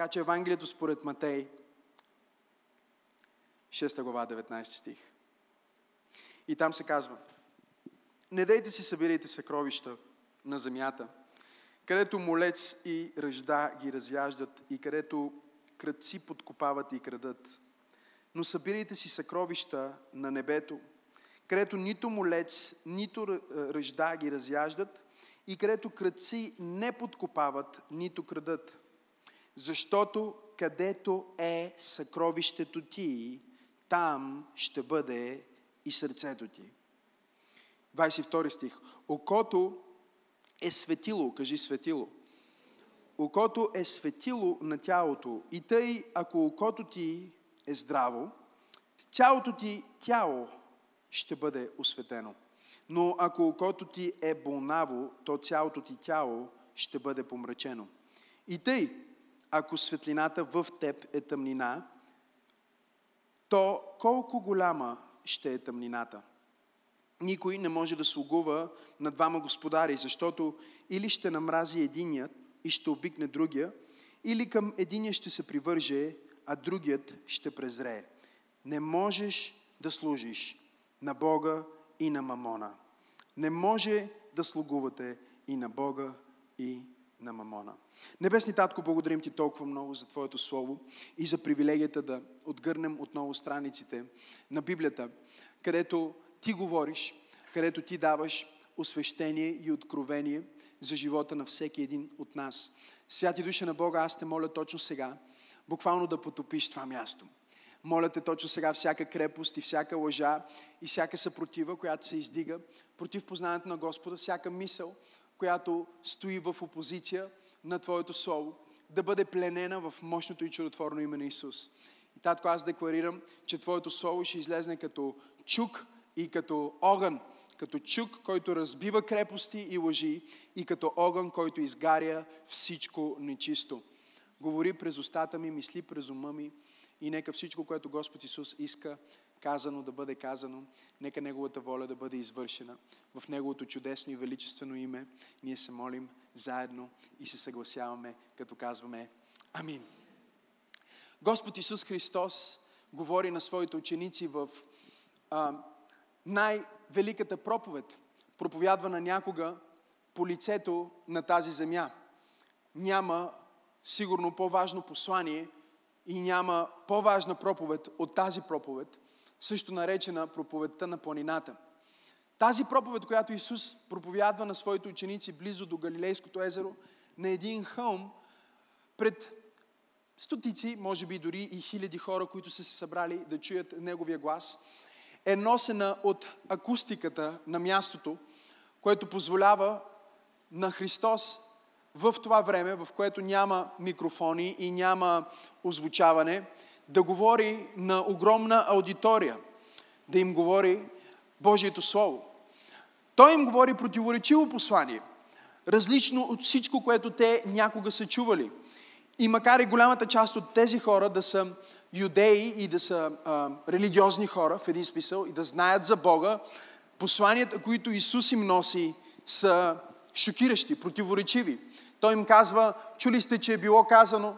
Така че Евангелието според Матей, 6 глава, 19 стих. И там се казва, не дейте си събирайте съкровища на земята, където молец и ръжда ги разяждат и където кръци подкопават и крадат. Но събирайте си съкровища на небето, където нито молец, нито ръжда ги разяждат и където кръци не подкопават, нито крадат. Защото където е съкровището ти, там ще бъде и сърцето ти. 22 стих. Окото е светило, кажи светило. Окото е светило на тялото. И тъй, ако окото ти е здраво, цялото ти тяло ще бъде осветено. Но ако окото ти е болнаво, то цялото ти тяло ще бъде помрачено. И тъй, ако светлината в теб е тъмнина, то колко голяма ще е тъмнината? Никой не може да слугува на двама господари, защото или ще намрази единият и ще обикне другия, или към единия ще се привърже, а другият ще презрее. Не можеш да служиш на Бога и на Мамона. Не може да слугувате и на Бога и на Мамона. Небесни Татко, благодарим Ти толкова много за Твоето Слово и за привилегията да отгърнем отново страниците на Библията, където Ти говориш, където Ти даваш освещение и откровение за живота на всеки един от нас. Святи Душа на Бога, аз те моля точно сега, буквално да потопиш това място. Моля те точно сега всяка крепост и всяка лъжа и всяка съпротива, която се издига против познанието на Господа, всяка мисъл, която стои в опозиция на Твоето Слово, да бъде пленена в мощното и чудотворно име на Исус. И татко, аз декларирам, че Твоето Слово ще излезне като чук и като огън, като чук, който разбива крепости и лъжи и като огън, който изгаря всичко нечисто. Говори през устата ми, мисли през ума ми и нека всичко, което Господ Исус иска, казано да бъде казано, нека Неговата воля да бъде извършена. В Неговото чудесно и величествено име ние се молим заедно и се съгласяваме, като казваме Амин. Господ Исус Христос говори на своите ученици в а, най-великата проповед, проповядвана някога по лицето на тази земя. Няма сигурно по-важно послание и няма по-важна проповед от тази проповед, също наречена проповедта на планината. Тази проповед, която Исус проповядва на своите ученици близо до Галилейското езеро, на един хълм, пред стотици, може би дори и хиляди хора, които са се събрали да чуят Неговия глас, е носена от акустиката на мястото, което позволява на Христос в това време, в което няма микрофони и няма озвучаване, да говори на огромна аудитория, да им говори Божието Слово. Той им говори противоречиво послание, различно от всичко, което те някога са чували. И макар и голямата част от тези хора да са юдеи и да са а, религиозни хора в един смисъл и да знаят за Бога, посланията, които Исус им носи, са шокиращи, противоречиви. Той им казва, чули сте, че е било казано,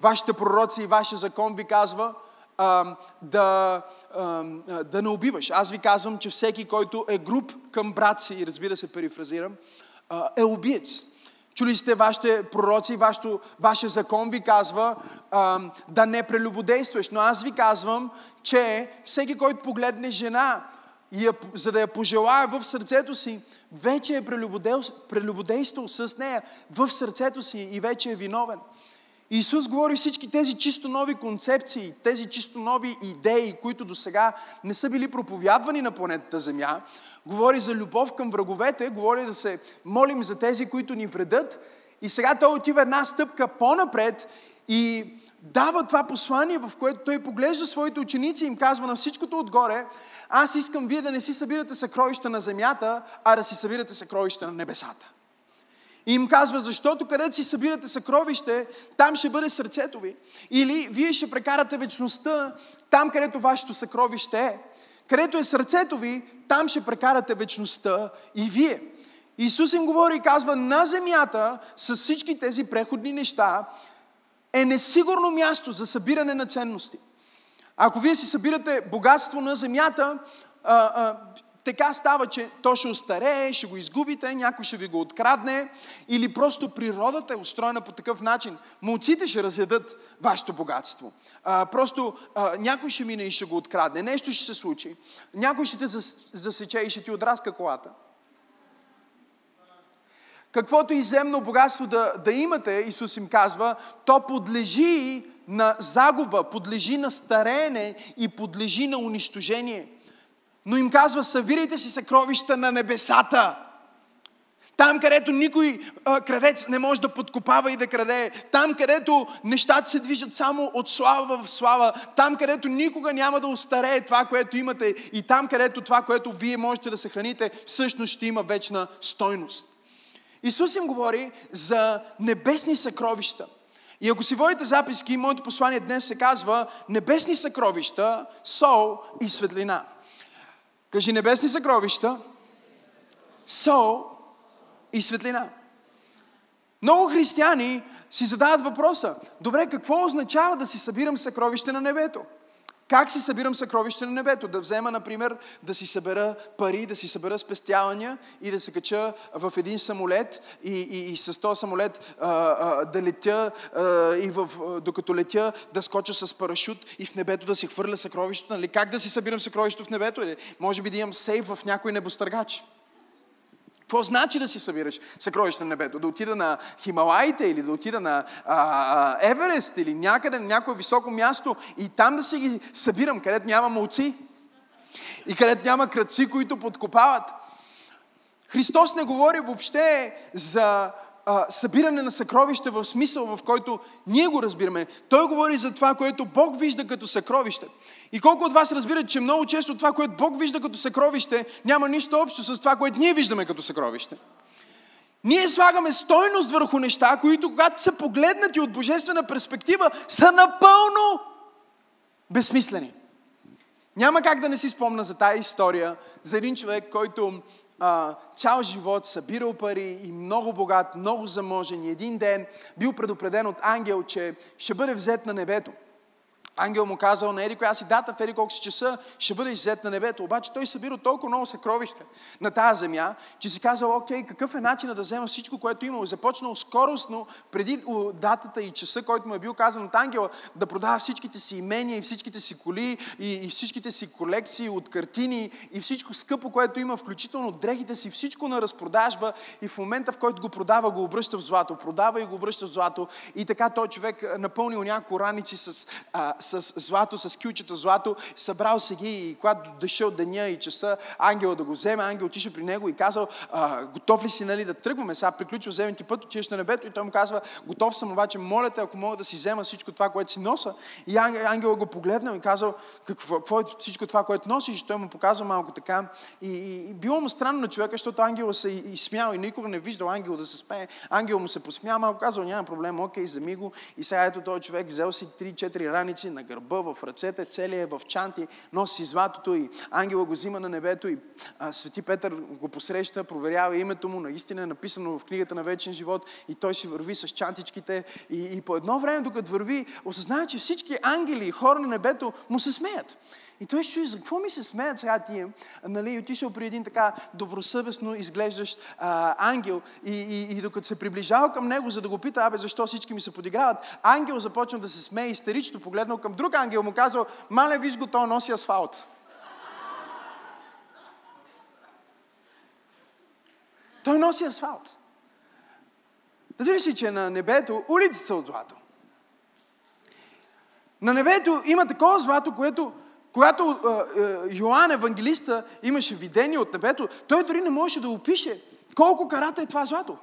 вашите пророци и вашия закон ви казва а, да, а, да не убиваш. Аз ви казвам, че всеки, който е груп към брат си, и разбира се, перифразирам, а, е убиец. Чули сте вашите пророци, вашето, вашия закон ви казва а, да не прелюбодействаш. Но аз ви казвам, че всеки, който погледне жена, и я, за да я пожелая в сърцето си, вече е прелюбодействал с нея в сърцето си и вече е виновен. Исус говори всички тези чисто нови концепции, тези чисто нови идеи, които до сега не са били проповядвани на планетата Земя. Говори за любов към враговете, говори да се молим за тези, които ни вредят. И сега той отива една стъпка по-напред и дава това послание, в което той поглежда своите ученици и им казва на всичкото отгоре, аз искам вие да не си събирате съкровища на земята, а да си събирате съкровища на небесата. И им казва, защото където си събирате съкровище, там ще бъде сърцето ви. Или вие ще прекарате вечността там, където вашето съкровище е. Където е сърцето ви, там ще прекарате вечността и вие. Исус им говори и казва, на земята, с всички тези преходни неща, е несигурно място за събиране на ценности. Ако вие си събирате богатство на земята, а, а, така става, че то ще остарее, ще го изгубите, някой ще ви го открадне или просто природата е устроена по такъв начин. Молците ще разядат вашето богатство. А, просто а, някой ще мине и ще го открадне, нещо ще се случи. Някой ще те засече и ще ти отраска колата. Каквото и земно богатство да, да имате, Исус им казва, то подлежи на загуба, подлежи на стареене и подлежи на унищожение. Но им казва, събирайте си съкровища на небесата. Там, където никой а, крадец не може да подкопава и да краде. Там, където нещата се движат само от слава в слава. Там, където никога няма да устарее това, което имате. И там, където това, което вие можете да съхраните, всъщност ще има вечна стойност. Исус им говори за небесни съкровища. И ако си водите записки, моето послание днес се казва Небесни съкровища, сол и светлина. Кажи небесни съкровища, сол и светлина. Много християни си задават въпроса, добре, какво означава да си събирам съкровище на небето? Как си събирам съкровище на небето? Да взема, например, да си събера пари, да си събера спестявания и да се кача в един самолет и, и, и с този самолет а, а, да летя а, и в, докато летя да скоча с парашют и в небето да си хвърля съкровището. Нали? Как да си събирам съкровището в небето? Или може би да имам сейф в някой небостъргач. Какво значи да си събираш съкровища на небето? Да отида на Хималаите или да отида на а, а, Еверест или някъде на някое високо място и там да си ги събирам, където няма молци и където няма кръци, които подкопават. Христос не говори въобще за а, събиране на съкровища в смисъл, в който ние го разбираме. Той говори за това, което Бог вижда като съкровище. И колко от вас разбират, че много често това, което Бог вижда като съкровище, няма нищо общо с това, което ние виждаме като съкровище. Ние слагаме стойност върху неща, които когато са погледнати от божествена перспектива, са напълно безсмислени. Няма как да не си спомна за тази история, за един човек, който а, цял живот събирал пари и много богат, много заможен. И един ден бил предупреден от ангел, че ще бъде взет на небето ангел му казал на Ери коя си дата, в Ери колко си часа ще бъде иззет на небето. Обаче той събира толкова много съкровища на тази земя, че си казал, окей, какъв е начинът да взема всичко, което имал. Започнал скоростно, преди датата и часа, който му е бил казан от ангела, да продава всичките си имения и всичките си коли и, и всичките си колекции от картини и всичко скъпо, което има, включително дрехите си, всичко на разпродажба и в момента, в който го продава, го обръща в злато. Продава и го обръща в злато. И така той човек напълнил няколко раници с, с злато, с кючета злато, събрал се ги и когато дошъл деня и часа, ангела да го вземе, ангел отише при него и казал, а, готов ли си нали, да тръгваме? Сега приключва вземен ти път, отиваш на небето и той му казва, готов съм, обаче моля те, ако мога да си взема всичко това, което си носа. И ангел го погледнал и казал, какво, какво е всичко това, което носиш? И той му показва малко така. И, и, и било му странно на човека, защото ангел се изсмял и никога не виждал ангел да се смее. Ангел му се посмя, малко казал, няма проблем, окей, вземи го. И сега ето този човек взел си 3-4 раници на гърба, в ръцете, целият е в чанти, носи златото и ангела го взима на небето и а, Свети Петър го посреща, проверява името му, наистина е написано в книгата на вечен живот и той си върви с чантичките и, и по едно време, докато върви, осъзнава, че всички ангели и хора на небето му се смеят. И той ще за какво ми се смеят сега тия? Нали, отишъл при един така добросъвестно изглеждащ а, ангел и, и, и докато се приближава към него, за да го пита, абе, защо всички ми се подиграват, ангел започна да се смее истерично, погледнал към друг ангел, му казал, мале, виж го, то носи асфалт. Той носи асфалт. Разбираш ли, че на небето улиците са от злато. На небето има такова злато, което когато Йоанн, евангелиста, имаше видение от небето, той дори не можеше да опише колко карата е това злато.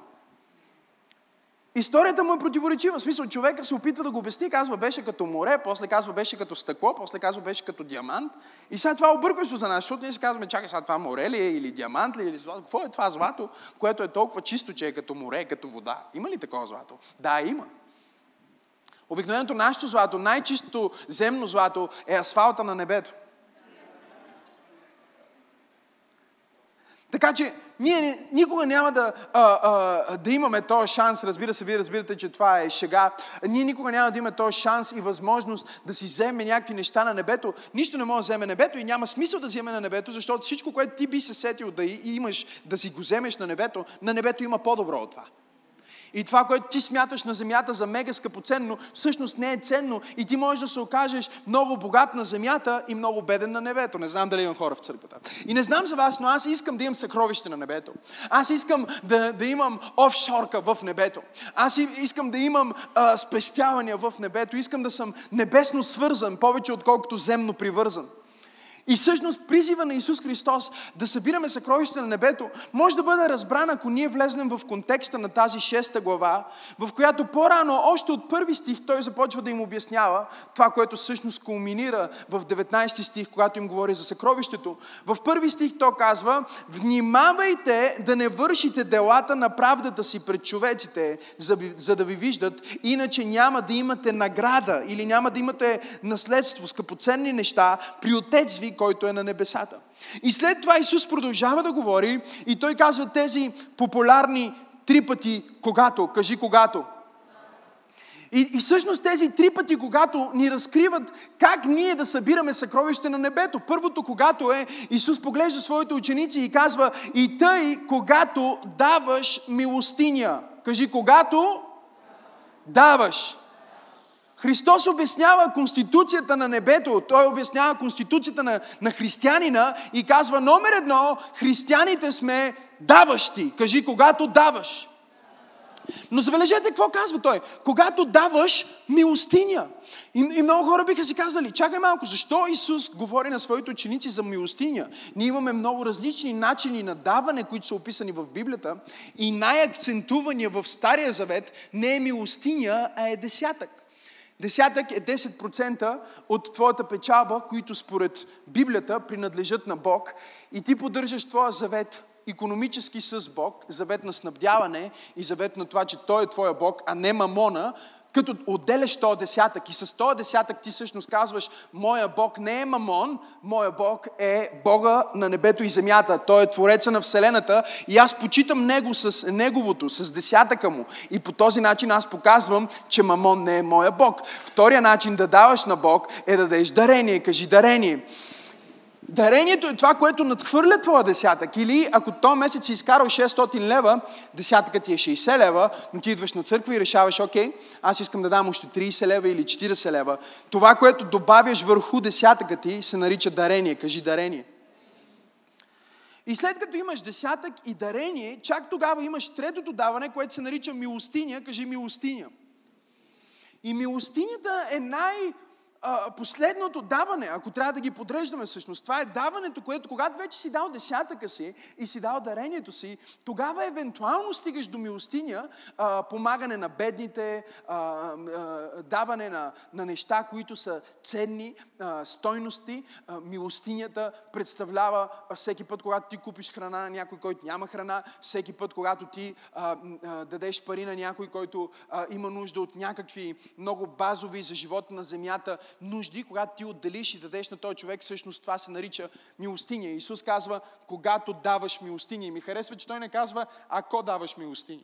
Историята му е противоречива. В смисъл, човека се опитва да го обясни, казва беше като море, после казва беше като стъкло, после казва беше като диамант. И сега това е объркващо за нас, защото ние си казваме, чакай сега това море ли е, или диамант ли е, или злато. Какво е това злато, което е толкова чисто, че е като море, като вода? Има ли такова злато? Да, има. Обикновеното нашето злато, най-чистото земно злато е асфалта на небето. Така че ние никога няма да, а, а, да имаме този шанс, разбира се, вие разбирате, че това е шега, ние никога няма да имаме този шанс и възможност да си вземе някакви неща на небето. Нищо не може да вземе небето и няма смисъл да вземе на небето, защото всичко, което ти би се сетил да имаш, да си го вземеш на небето, на небето има по-добро от това. И това, което ти смяташ на земята за мега скъпоценно, всъщност не е ценно и ти можеш да се окажеш много богат на земята и много беден на небето. Не знам дали имам хора в църквата. И не знам за вас, но аз искам да имам съкровище на небето. Аз искам да, да имам офшорка в небето. Аз искам да имам а, спестявания в небето. Искам да съм небесно свързан, повече отколкото земно привързан. И всъщност призива на Исус Христос да събираме съкровища на небето може да бъде разбран, ако ние влезнем в контекста на тази шеста глава, в която по-рано, още от първи стих, той започва да им обяснява това, което всъщност кулминира в 19 стих, когато им говори за съкровището. В първи стих той казва, внимавайте да не вършите делата на правдата си пред човеците, за, за да ви виждат, иначе няма да имате награда или няма да имате наследство, скъпоценни неща при Отец ви, който е на небесата. И след това Исус продължава да говори и той казва тези популярни три пъти когато. Кажи когато. И, и всъщност тези три пъти, когато ни разкриват как ние да събираме съкровище на небето. Първото, когато е, Исус поглежда своите ученици и казва, и тъй, когато даваш милостиня. Кажи, когато даваш. Христос обяснява конституцията на небето, Той обяснява конституцията на, на християнина и казва номер едно, християните сме даващи. Кажи, когато даваш. Но забележете какво казва той. Когато даваш милостиня. И, и много хора биха си казали, чакай малко, защо Исус говори на своите ученици за милостиня? Ние имаме много различни начини на даване, които са описани в Библията. И най-акцентувания в Стария Завет не е милостиня, а е десятък. Десятък е 10% от твоята печалба, които според Библията принадлежат на Бог и ти поддържаш твоя завет економически с Бог, завет на снабдяване и завет на това, че Той е твоя Бог, а не мамона, като отделяш този десятък и с този десятък ти всъщност казваш, моя Бог не е мамон, моя Бог е Бога на небето и земята. Той е Твореца на Вселената и аз почитам Него с Неговото, с десятъка Му. И по този начин аз показвам, че мамон не е моя Бог. Втория начин да даваш на Бог е да дадеш дарение. Кажи дарение. Дарението е това, което надхвърля твоя десятък. Или ако то месец си изкарал 600 лева, десятъка ти е 60 лева, но ти идваш на църква и решаваш, окей, аз искам да дам още 30 лева или 40 лева. Това, което добавяш върху десятъка ти, се нарича дарение. Кажи дарение. И след като имаш десятък и дарение, чак тогава имаш третото даване, което се нарича милостиня. Кажи милостиня. И милостинята е най- последното даване, ако трябва да ги подреждаме всъщност, това е даването, което когато вече си дал десятъка си и си дал дарението си, тогава евентуално стигаш до милостиня, а, помагане на бедните, а, а, даване на, на неща, които са ценни, а, стойности. А, милостинята представлява всеки път, когато ти купиш храна на някой, който няма храна, всеки път, когато ти а, а, дадеш пари на някой, който а, има нужда от някакви много базови за живота на земята, нужди, когато ти отделиш и дадеш на този човек, всъщност това се нарича милостиня. Исус казва, когато даваш милостиня. И ми харесва, че той не казва, ако даваш милостиня.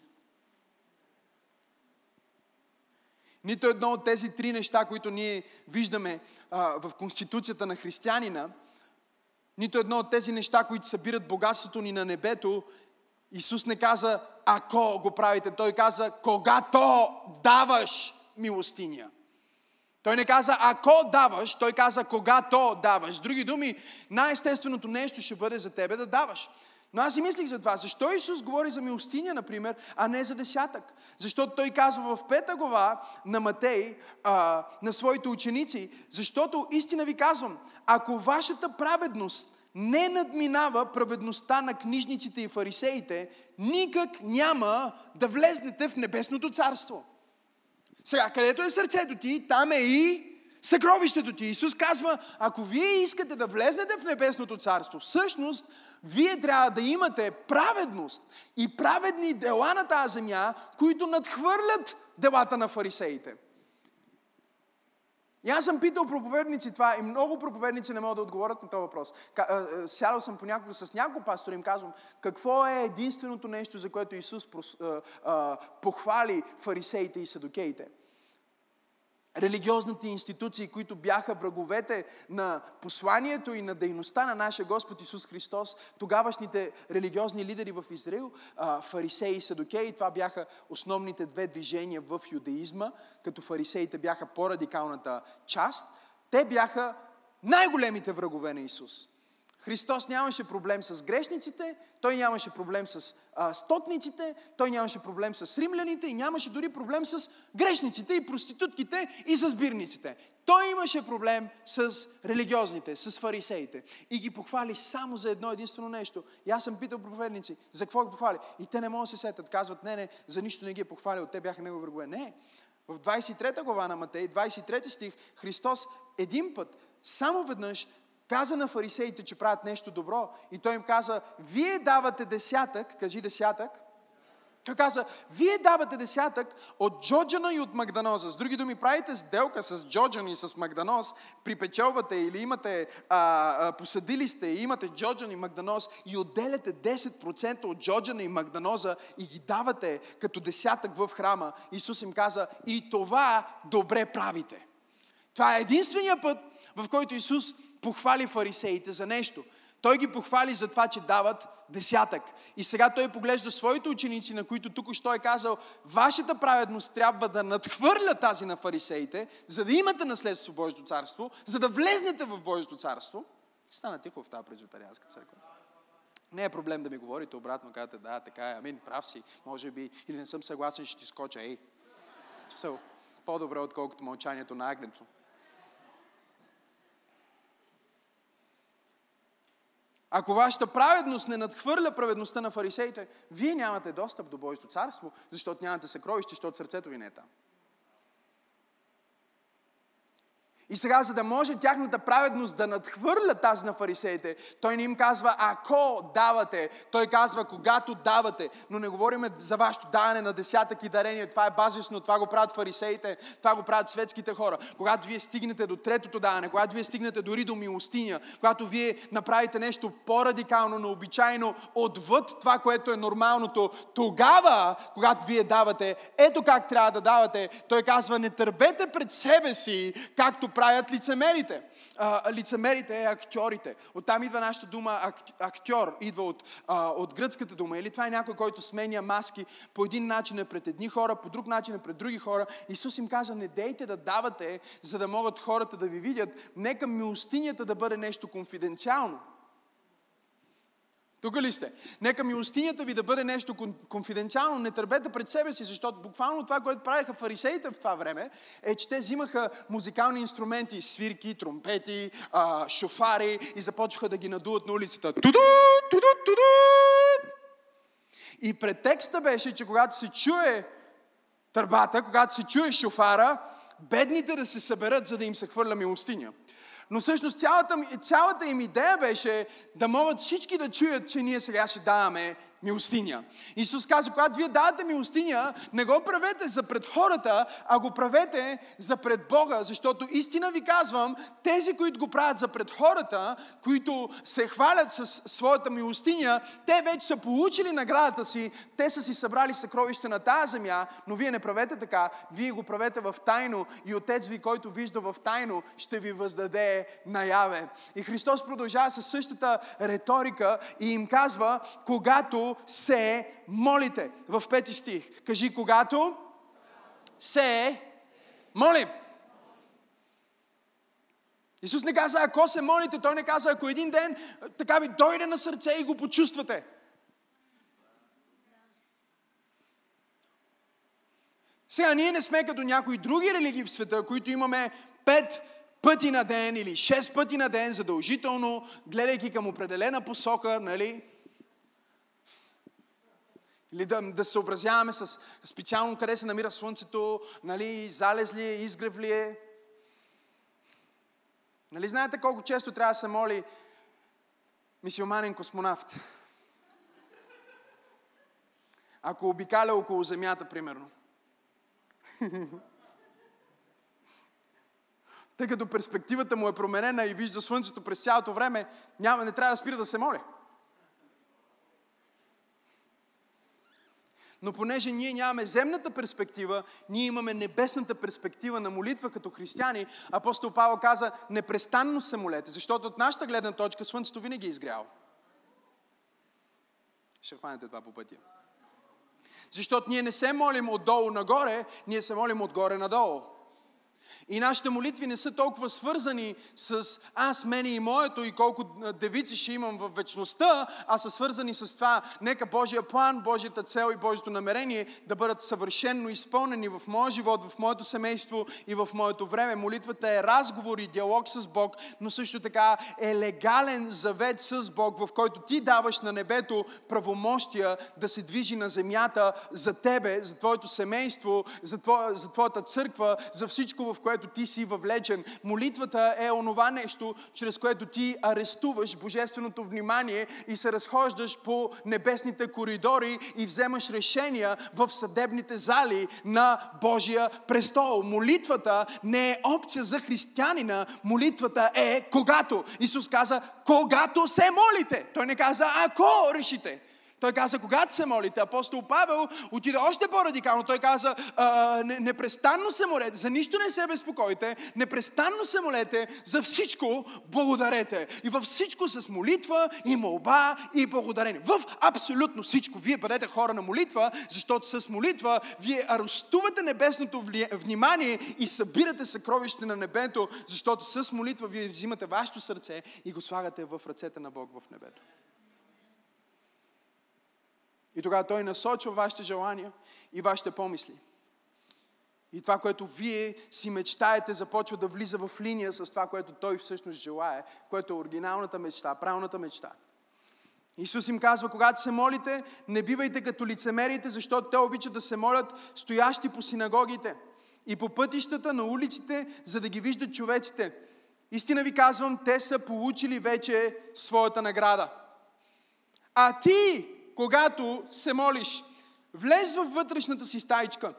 Нито едно от тези три неща, които ние виждаме а, в Конституцията на християнина, нито едно от тези неща, които събират богатството ни на небето, Исус не каза, ако го правите. Той каза, когато даваш милостиня. Той не каза ако даваш, той каза когато даваш. С други думи, най-естественото нещо ще бъде за тебе да даваш. Но аз си мислих за това. Защо Исус говори за милостиня, например, а не за десятък? Защото той казва в пета глава на Матей, а, на своите ученици, защото истина ви казвам, ако вашата праведност не надминава праведността на книжниците и фарисеите, никак няма да влезнете в небесното царство. Сега, където е сърцето ти, там е и съкровището ти. Исус казва, ако вие искате да влезнете в небесното царство, всъщност, вие трябва да имате праведност и праведни дела на тази земя, които надхвърлят делата на фарисеите. И аз съм питал проповедници това и много проповедници не могат да отговорят на този въпрос. Сядал съм понякога с няколко пастори и им казвам, какво е единственото нещо, за което Исус похвали фарисеите и садокеите? Религиозните институции, които бяха враговете на посланието и на дейността на нашия Господ Исус Христос, тогавашните религиозни лидери в Израил, фарисеи и садокеи, това бяха основните две движения в юдеизма, като фарисеите бяха по-радикалната част, те бяха най-големите врагове на Исус. Христос нямаше проблем с грешниците, той нямаше проблем с а, стотниците, той нямаше проблем с римляните и нямаше дори проблем с грешниците и проститутките и с бирниците. Той имаше проблем с религиозните, с фарисеите. И ги похвали само за едно единствено нещо. И аз съм питал проповедници, за какво ги похвали? И те не могат да се сетят. Казват, не, не, за нищо не ги е похвалил, те бяха негови врагове. Не. В 23 глава на Матей, 23 стих, Христос един път, само веднъж каза на фарисеите, че правят нещо добро и той им каза, вие давате десятък, кажи десятък, той каза, вие давате десятък от Джоджана и от Магданоза. С други думи, правите сделка с Джоджан и с Магданоз, припечелвате или имате, а, а, посадили сте и имате Джоджан и Магданоз и отделяте 10% от Джоджана и Магданоза и ги давате като десятък в храма. Исус им каза, и това добре правите. Това е единствения път, в който Исус похвали фарисеите за нещо. Той ги похвали за това, че дават десятък. И сега той поглежда своите ученици, на които тук що е казал, вашата праведност трябва да надхвърля тази на фарисеите, за да имате наследство в Божието царство, за да влезнете в Божието царство. Стана тихо в тази презвитарианска църква. Не е проблем да ми говорите обратно, казвате, да, така е, амин, прав си, може би, или не съм съгласен, ще ти скоча, ей. По-добре, отколкото мълчанието на агнето. Ако вашата праведност не надхвърля праведността на фарисеите, вие нямате достъп до Божието царство, защото нямате съкровище, защото сърцето ви не е там. И сега, за да може тяхната праведност да надхвърля тази на фарисеите, той не им казва, ако давате. Той казва, когато давате. Но не говорим за вашето даване на десятък и дарение. Това е базисно, това го правят фарисеите, това го правят светските хора. Когато вие стигнете до третото даване, когато вие стигнете дори до милостиня, когато вие направите нещо по-радикално, необичайно, отвъд това, което е нормалното, тогава, когато вие давате, ето как трябва да давате. Той казва, не търбете пред себе си, както правят лицемерите. А, лицемерите е актьорите. Оттам идва нашата дума ак, актьор, идва от, а, от гръцката дума. Или това е някой, който сменя маски по един начин е пред едни хора, по друг начин е пред други хора. Исус им каза, не дейте да давате, за да могат хората да ви видят. Нека милостинята да бъде нещо конфиденциално. Тук ли сте? Нека милостинята ви да бъде нещо конфиденциално, не търбете пред себе си, защото буквално това, което правиха фарисеите в това време, е, че те взимаха музикални инструменти, свирки, тромпети, а, шофари и започваха да ги надуват на улицата. Туду, туду, туду. И претекста беше, че когато се чуе търбата, когато се чуе шофара, бедните да се съберат, за да им се хвърля милостиня. Но всъщност цялата, цялата им идея беше да могат всички да чуят, че ние сега ще даваме милостиня. Исус каза, когато вие давате милостиня, не го правете за пред хората, а го правете за пред Бога, защото истина ви казвам, тези, които го правят за пред хората, които се хвалят с своята милостиня, те вече са получили наградата си, те са си събрали съкровище на тази земя, но вие не правете така, вие го правете в тайно и Отец ви, който вижда в тайно, ще ви въздаде наяве. И Христос продължава със същата риторика и им казва, когато се молите. В пети стих. Кажи, когато се молим. Исус не каза, ако се молите, Той не каза, ако един ден така ви дойде на сърце и го почувствате. Сега, ние не сме като някои други религии в света, които имаме пет пъти на ден или шест пъти на ден задължително, гледайки към определена посока, нали? Или да, да се съобразяваме с специално къде се намира Слънцето, нали, залез ли е, изгрев ли е. Нали знаете колко често трябва да се моли мисиоманин космонавт? Ако обикаля около Земята, примерно. тъй като перспективата му е променена и вижда слънцето през цялото време, няма, не трябва да спира да се моли. Но понеже ние нямаме земната перспектива, ние имаме небесната перспектива на молитва като християни, апостол Павел каза, непрестанно се молете, защото от нашата гледна точка слънцето винаги е изгряло. Ще хванете това по пътя. Защото ние не се молим отдолу нагоре, ние се молим отгоре надолу. И нашите молитви не са толкова свързани с аз, мене и моето и колко девици ще имам в вечността, а са свързани с това, нека Божия план, Божията цел и Божието намерение да бъдат съвършенно изпълнени в моя живот, в моето семейство и в моето време. Молитвата е разговор и диалог с Бог, но също така е легален завет с Бог, в който ти даваш на небето правомощия да се движи на земята за тебе, за твоето семейство, за, твоя, за твоята църква, за всичко, в което което ти си въвлечен. Молитвата е онова нещо, чрез което ти арестуваш божественото внимание и се разхождаш по небесните коридори и вземаш решения в съдебните зали на Божия престол. Молитвата не е опция за християнина, молитвата е когато. Исус каза, когато се молите. Той не каза, ако решите. Той каза, когато се молите, апостол Павел отиде още по-радикално. Той каза, непрестанно се молете, за нищо не се безпокойте, непрестанно се молете, за всичко благодарете. И във всичко с молитва и молба и благодарение. В абсолютно всичко. Вие бъдете хора на молитва, защото с молитва вие арестувате небесното внимание и събирате съкровище на небето, защото с молитва вие взимате вашето сърце и го слагате в ръцете на Бог в небето. И тогава Той насочва вашите желания и вашите помисли. И това, което вие си мечтаете, започва да влиза в линия с това, което Той всъщност желае, което е оригиналната мечта, правилната мечта. Исус им казва, когато се молите, не бивайте като лицемерите, защото те обичат да се молят стоящи по синагогите и по пътищата на улиците, за да ги виждат човеците. Истина ви казвам, те са получили вече своята награда. А ти, когато се молиш, влез във вътрешната си стаичка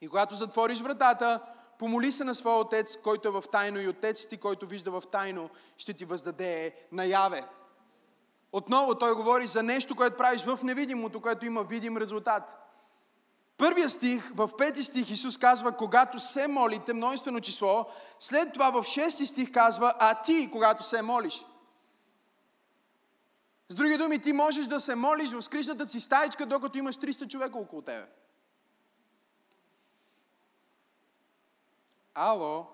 и когато затвориш вратата, помоли се на своя отец, който е в тайно и отец ти, който вижда в тайно, ще ти въздаде наяве. Отново той говори за нещо, което правиш в невидимото, което има видим резултат. Първия стих, в пети стих Исус казва, когато се молите, множествено число, след това в шести стих казва, а ти, когато се молиш. С други думи, ти можеш да се молиш в скришната си стаичка, докато имаш 300 човека около тебе. Ало?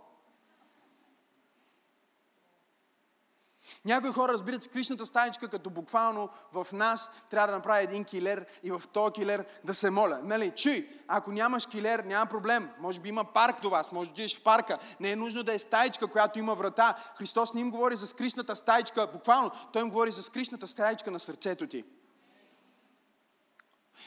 Някои хора разбират скришната стаичка като буквално в нас трябва да направя един килер и в този килер да се моля. Нали, чуй, ако нямаш килер, няма проблем. Може би има парк до вас, може да идеш в парка. Не е нужно да е стаичка, която има врата. Христос не им говори за скришната стаичка, буквално. Той им говори за скришната стаичка на сърцето ти.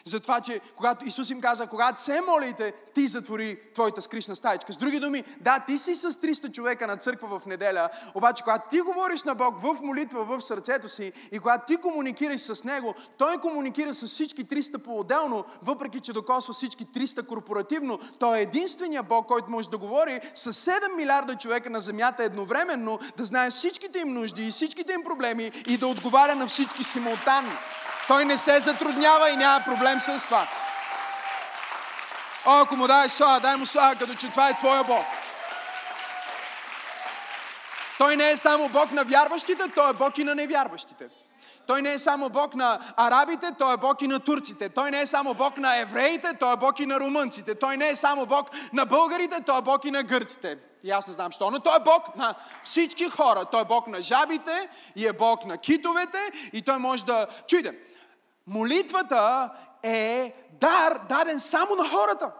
Затова, че когато Исус им каза, когато се молите, ти затвори твоята скришна стаичка. С други думи, да, ти си с 300 човека на църква в неделя, обаче когато ти говориш на Бог в молитва в сърцето си и когато ти комуникираш с Него, Той комуникира с всички 300 по-отделно, въпреки че докосва всички 300 корпоративно. Той е единствения Бог, който може да говори с 7 милиарда човека на земята едновременно, да знае всичките им нужди и всичките им проблеми и да отговаря на всички симултанно. Той не се затруднява и няма проблем с това. О, ако му дай слава, дай му слава, като че това е Твоя Бог. Той не е само Бог на вярващите, Той е Бог и на невярващите. Той не е само Бог на арабите, Той е Бог и на турците. Той не е само Бог на евреите, Той е Бог и на румънците. Той не е само Бог на българите, Той е Бог и на гърците. И аз не знам що, но Той е Бог на всички хора. Той е Бог на жабите и е Бог на китовете и Той може да... Чуйте, Молитвата е дар, даден само на хората.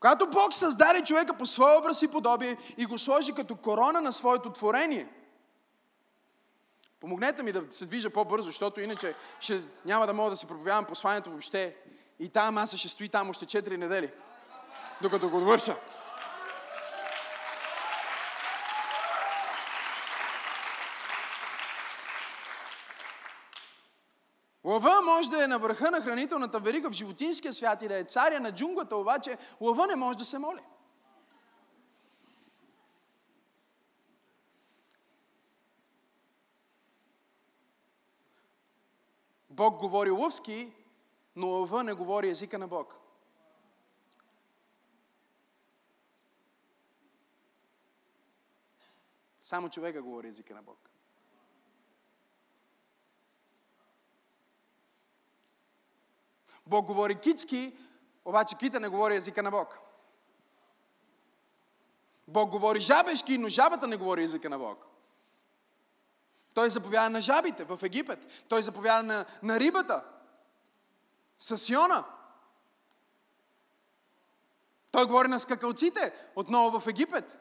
Когато Бог създаде човека по своя образ и подобие и го сложи като корона на своето творение, помогнете ми да се движа по-бързо, защото иначе ще, няма да мога да се проповядам посланието въобще. И тази маса ще стои там още 4 недели, докато го довърша. Лъва може да е на върха на хранителната верига в животинския свят и да е царя на джунглата, обаче лъва не може да се моли. Бог говори лъвски, но лъва не говори езика на Бог. Само човека говори езика на Бог. Бог говори китски, обаче кита не говори езика на Бог. Бог говори жабешки, но жабата не говори езика на Бог. Той заповяда на жабите в Египет. Той заповяда на, на рибата. С Йона. Той говори на скакалците отново в Египет.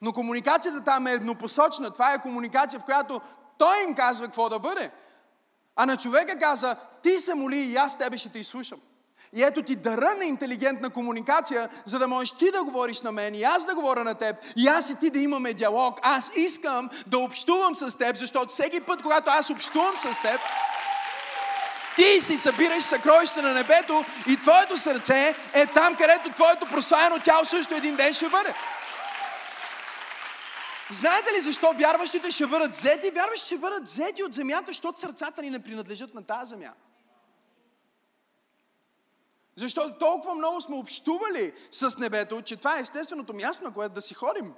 Но комуникацията там е еднопосочна. Това е комуникация, в която той им казва какво да бъде. А на човека каза, ти се моли и аз тебе ще те изслушам. И ето ти дъра на интелигентна комуникация, за да можеш ти да говориш на мен и аз да говоря на теб, и аз и ти да имаме диалог. Аз искам да общувам с теб, защото всеки път, когато аз общувам с теб, ти си събираш съкровище на небето и твоето сърце е там, където твоето прославено тяло също един ден ще бъде. Знаете ли защо вярващите ще бъдат взети? Вярващите ще бъдат взети от земята, защото сърцата ни не принадлежат на тази земя. Защото толкова много сме общували с небето, че това е естественото място, на което да си ходим.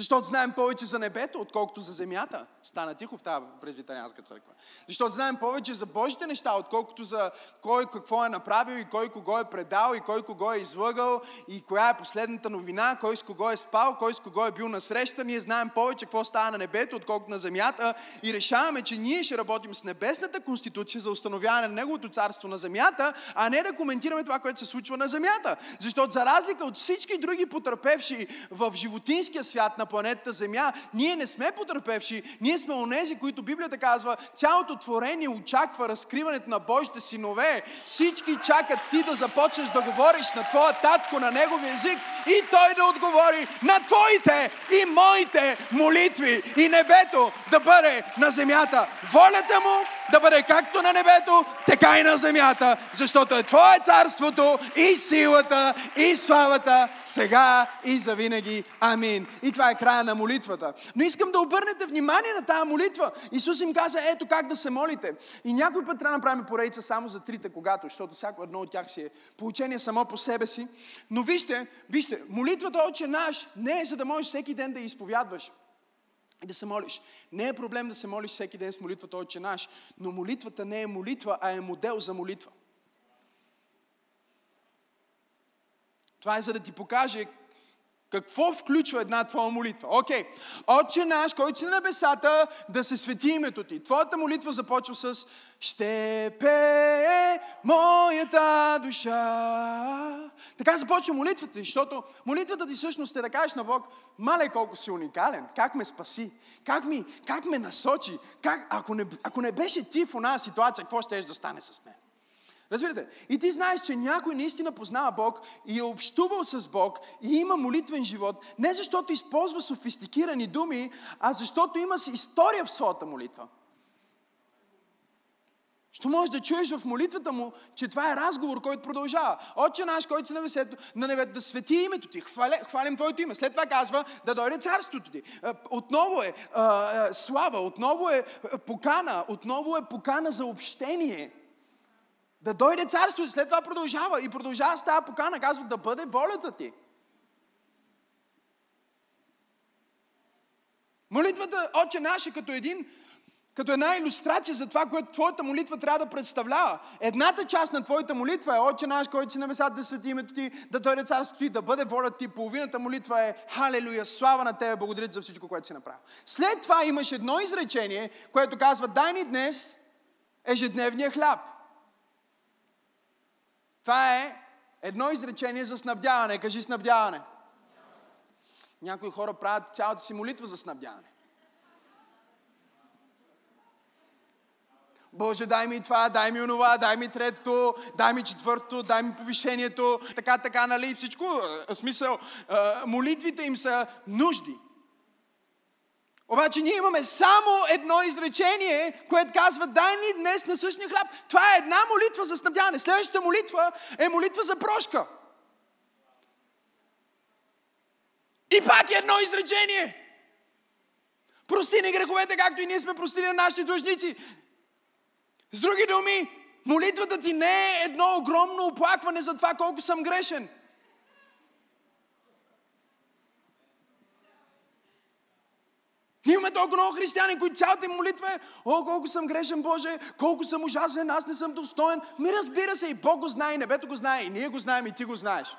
Защото знаем повече за небето, отколкото за земята. Стана тихо в тази презвитарианска църква. Защото знаем повече за Божите неща, отколкото за кой какво е направил и кой кого е предал и кой кого е излъгал и коя е последната новина, кой с кого е спал, кой с кого е бил на среща. Ние знаем повече какво става на небето, отколкото на земята и решаваме, че ние ще работим с небесната конституция за установяване на Неговото царство на земята, а не да коментираме това, което се случва на земята. Защото за разлика от всички други потърпевши в животинския свят на планетата Земя, ние не сме потърпевши, ние сме онези, които Библията казва, цялото творение очаква разкриването на Божите синове. Всички чакат ти да започнеш да говориш на твоя татко, на неговия език и той да отговори на твоите и моите молитви и небето да бъде на земята. Волята му да бъде както на небето, така и на земята, защото е Твое царството и силата и славата сега и завинаги. Амин. И това е края на молитвата. Но искам да обърнете внимание на тази молитва. Исус им каза, ето как да се молите. И някой път трябва да направим поредица само за трите, когато, защото всяко едно от тях си е получение само по себе си. Но вижте, вижте, молитвата Отче наш не е за да можеш всеки ден да я изповядваш и да се молиш. Не е проблем да се молиш всеки ден с молитвата Отче наш, но молитвата не е молитва, а е модел за молитва. Това е за да ти покаже какво включва една твоя молитва? Окей. Okay. Отче наш, който си на небесата, да се свети името ти. Твоята молитва започва с Ще пее моята душа. Така започва молитвата ти, защото молитвата ти всъщност е да кажеш на Бог, мале колко си уникален, как ме спаси, как, ми, как ме насочи, как, ако, не, ако не беше ти в онази ситуация, какво ще да стане с мен? Разбирате? И ти знаеш, че някой наистина познава Бог и е общувал с Бог и има молитвен живот, не защото използва софистикирани думи, а защото има си история в своята молитва. Що можеш да чуеш в молитвата му, че това е разговор, който продължава. Отче наш, който си на, весето, на небето, да свети името ти, хваля, хвалим твоето име. След това казва да дойде царството ти. Отново е а, слава, отново е покана, отново е покана за общение. Да дойде царство. След това продължава. И продължава с тази покана. Казва да бъде волята ти. Молитвата, Отче наш, е като един като една иллюстрация за това, което твоята молитва трябва да представлява. Едната част на твоята молитва е Отче наш, който си на месата да свети името ти, да дойде царството ти, да бъде волята ти. Половината молитва е Халелуя, слава на тебе, благодаря за всичко, което си направил. След това имаш едно изречение, което казва, дай ни днес ежедневния хляб. Това е едно изречение за снабдяване. Кажи снабдяване. Някои хора правят цялата си молитва за снабдяване. Боже, дай ми това, дай ми онова, дай ми трето, дай ми четвърто, дай ми повишението, така, така, нали, всичко. Смисъл, молитвите им са нужди. Обаче ние имаме само едно изречение, което казва, дай ни днес на същия хляб. Това е една молитва за снабдяване. Следващата молитва е молитва за прошка. И пак е едно изречение. Прости ни греховете, както и ние сме простили на нашите дължници. С други думи, молитвата ти не е едно огромно оплакване за това колко съм грешен. Ние имаме толкова много християни, които цялата им молитва е, о, колко съм грешен, Боже, колко съм ужасен, аз не съм достоен. Ми разбира се, и Бог го знае, и небето го знае, и ние го знаем, и ти го знаеш.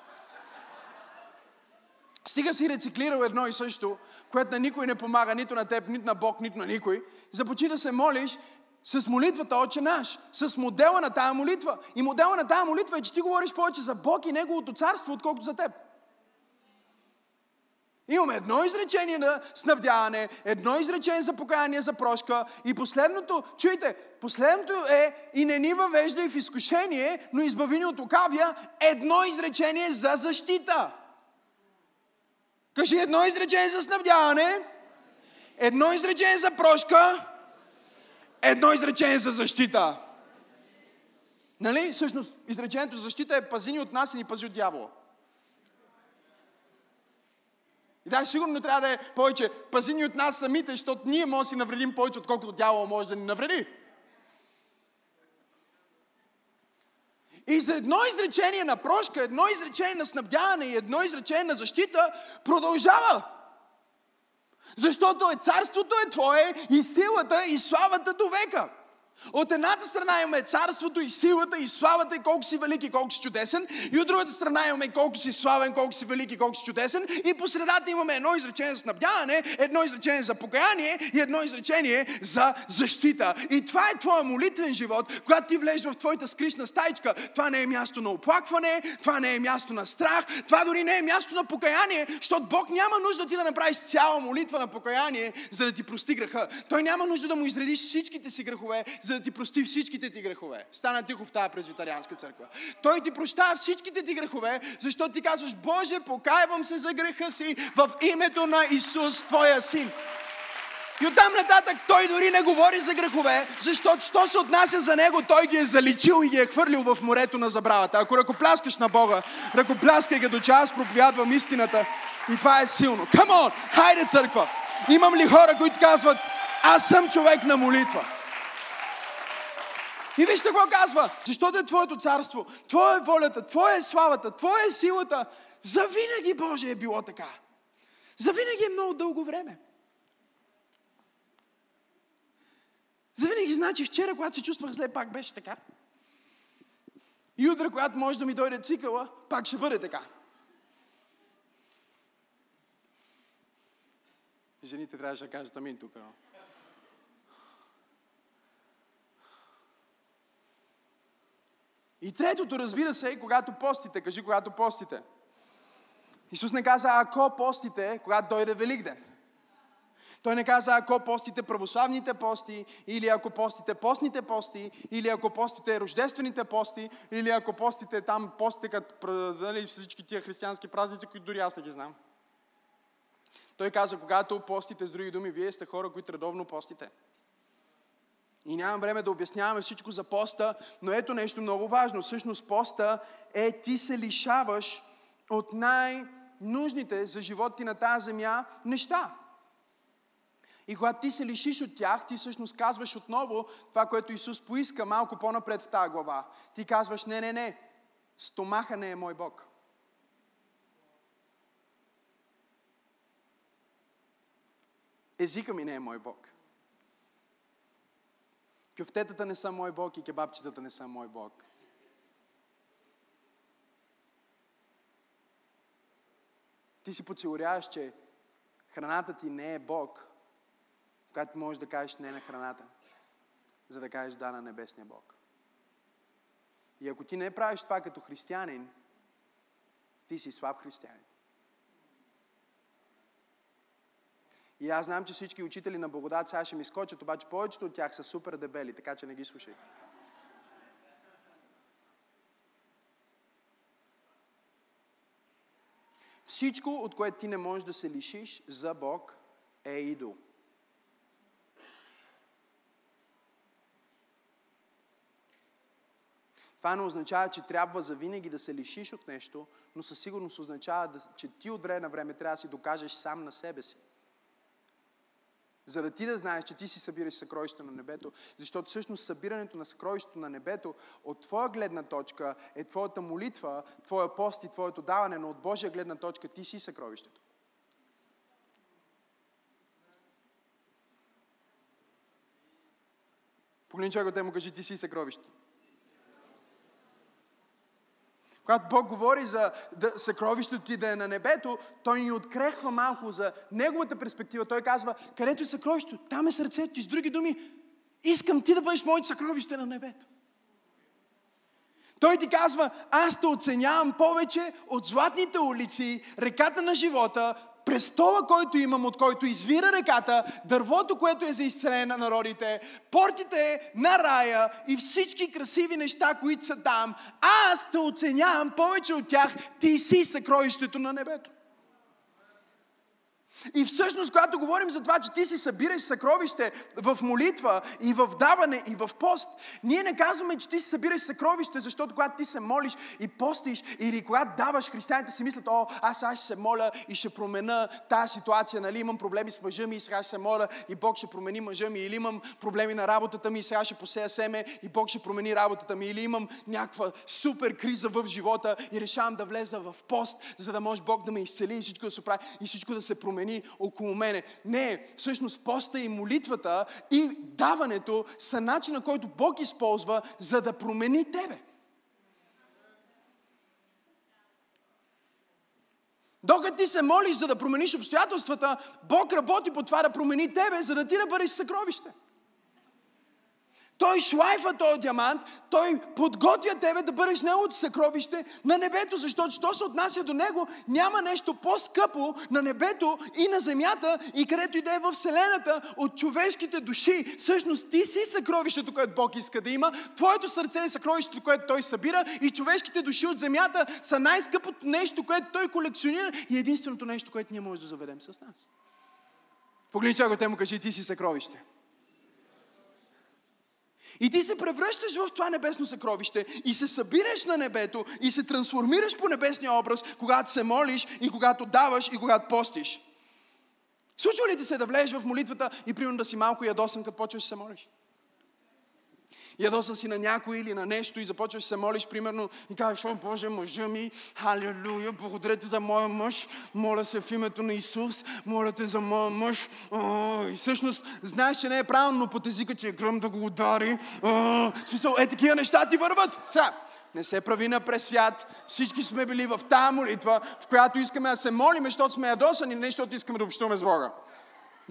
Стига си рециклирал едно и също, което на никой не помага, нито на теб, нито на Бог, нито на никой. Започни да се молиш с молитвата Отче наш, с модела на тая молитва. И модела на тая молитва е, че ти говориш повече за Бог и Неговото царство, отколкото за теб. Имаме едно изречение на снабдяване, едно изречение за покаяние, за прошка и последното, чуйте, последното е и не ни въвежда и в изкушение, но избави ни от лукавия, едно изречение за защита. Кажи едно изречение за снабдяване, едно изречение за прошка, едно изречение за защита. Нали? Всъщност, изречението за защита е пази ни от нас и ни пази от дявола. И да, сигурно трябва да е повече пази ни от нас самите, защото ние може да си навредим повече, отколкото дявола може да ни навреди. И за едно изречение на прошка, едно изречение на снабдяване и едно изречение на защита продължава. Защото е царството е Твое и силата и славата до века. От едната страна имаме царството и силата и славата и колко си велик и колко си чудесен. И от другата страна имаме колко си славен, колко си велик и колко си чудесен. И по средата имаме едно изречение за снабдяване, едно изречение за покаяние и едно изречение за защита. И това е твоя молитвен живот, когато ти влезеш в твоята скришна стайчка. Това не е място на оплакване, това не е място на страх, това дори не е място на покаяние, защото Бог няма нужда ти да направиш цяла молитва на покаяние, за да ти прости греха. Той няма нужда да му изредиш всичките си грехове, за да ти прости всичките ти грехове. Стана тихо в тази презвитарианска църква. Той ти прощава всичките ти грехове, защото ти казваш, Боже, покаявам се за греха си в името на Исус, Твоя Син. И оттам нататък той дори не говори за грехове, защото що се отнася за него, той ги е заличил и ги е хвърлил в морето на забравата. Ако ръкопляскаш на Бога, ръкопляскай като че аз проповядвам истината и това е силно. On, хайде църква! Имам ли хора, които казват, аз съм човек на молитва? И вижте какво казва. Защото е Твоето царство, Твоя е волята, Твоя е славата, Твоя е силата. За винаги, Боже, е било така. За винаги е много дълго време. За винаги значи вчера, когато се чувствах зле, пак беше така. И утре, когато може да ми дойде цикъла, пак ще бъде така. Жените трябваше да кажат амин тук. Но. И третото, разбира се, е когато постите. Кажи, когато постите. Исус не каза, ако постите, когато дойде Великден. Той не каза, ако постите православните пости, или ако постите постните пости, или ако постите рождествените пости, или ако постите там постите като нали, всички тия християнски празници, които дори аз не ги знам. Той каза, когато постите, с други думи, вие сте хора, които редовно постите. И нямам време да обясняваме всичко за поста, но ето нещо много важно. Всъщност поста е ти се лишаваш от най-нужните за живота ти на тази земя неща. И когато ти се лишиш от тях, ти всъщност казваш отново това, което Исус поиска малко по-напред в тази глава. Ти казваш, не, не, не, стомаха не е мой Бог. Езика ми не е мой Бог. Кюфтетата не са мой Бог и кебабчетата не са мой Бог. Ти си подсигуряваш, че храната ти не е Бог, когато можеш да кажеш не на храната, за да кажеш да на небесния Бог. И ако ти не правиш това като християнин, ти си слаб християнин. И аз знам, че всички учители на благодат сега ще ми скочат, обаче повечето от тях са супер дебели, така че не ги слушайте. Всичко, от което ти не можеш да се лишиш за Бог, е идол. Това не означава, че трябва за винаги да се лишиш от нещо, но със сигурност означава, че ти от време на време трябва да си докажеш сам на себе си. За да ти да знаеш, че ти си събираш съкровища на небето, защото всъщност събирането на съкровището на небето от твоя гледна точка е твоята молитва, твоя пост и твоето даване, но от Божия гледна точка ти си съкровището. Погледни човека, те му кажи, ти си съкровище. Когато Бог говори за да, съкровището ти да е на небето, Той ни открехва малко за Неговата перспектива. Той казва, където е съкровището, там е сърцето ти. С други думи, искам ти да бъдеш моето съкровище на небето. Той ти казва, аз те оценявам повече от златните улици, реката на живота, престола, който имам, от който извира реката, дървото, което е за изцеление на народите, портите на рая и всички красиви неща, които са там, аз те оценявам повече от тях, ти си съкровището на небето. И всъщност, когато говорим за това, че ти си събираш съкровище в молитва и в даване и в пост, ние не казваме, че ти си събираш съкровище, защото когато ти се молиш и постиш или когато даваш, християните си мислят, о, аз сега ще се моля и ще променя тази ситуация, нали, имам проблеми с мъжа ми и сега ще се моля и Бог ще промени мъжа ми, или имам проблеми на работата ми и сега ще посея семе и Бог ще промени работата ми, или имам някаква супер криза в живота и решавам да влеза в пост, за да може Бог да ме изцели и всичко да се прави и всичко да се промени промени около мене. Не, всъщност поста и молитвата и даването са начина, който Бог използва, за да промени тебе. Докато ти се молиш за да промениш обстоятелствата, Бог работи по това да промени тебе, за да ти да бъдеш съкровище. Той шлайфа този диамант, той подготвя тебе да бъдеш неговото съкровище на небето, защото що се отнася до него, няма нещо по-скъпо на небето и на земята и където и да е в Вселената от човешките души. Всъщност ти си съкровището, което Бог иска да има, твоето сърце е съкровището, което Той събира и човешките души от земята са най-скъпото нещо, което Той колекционира и единственото нещо, което ние можем да заведем с нас. Погледни те му кажи, ти си съкровище. И ти се превръщаш в това небесно съкровище и се събираш на небето и се трансформираш по небесния образ, когато се молиш и когато даваш и когато постиш. Случва ли ти се да влезеш в молитвата и примерно да си малко ядосан, като почваш да се молиш? Ядосан си на някой или на нещо и започваш се молиш, примерно, и казваш, о Боже, мъжа ми, халелуя, благодаря ти за моя мъж, моля се в името на Исус, моля те за моя мъж. О, и всъщност знаеш, че не е правилно, но под езика, че е гръм да го удари. О, смисъл, е такива неща ти върват. Сега, не се прави на пресвят. Всички сме били в тази молитва, в която искаме да се молим, защото сме ядосани, не защото искаме да общуваме с Бога.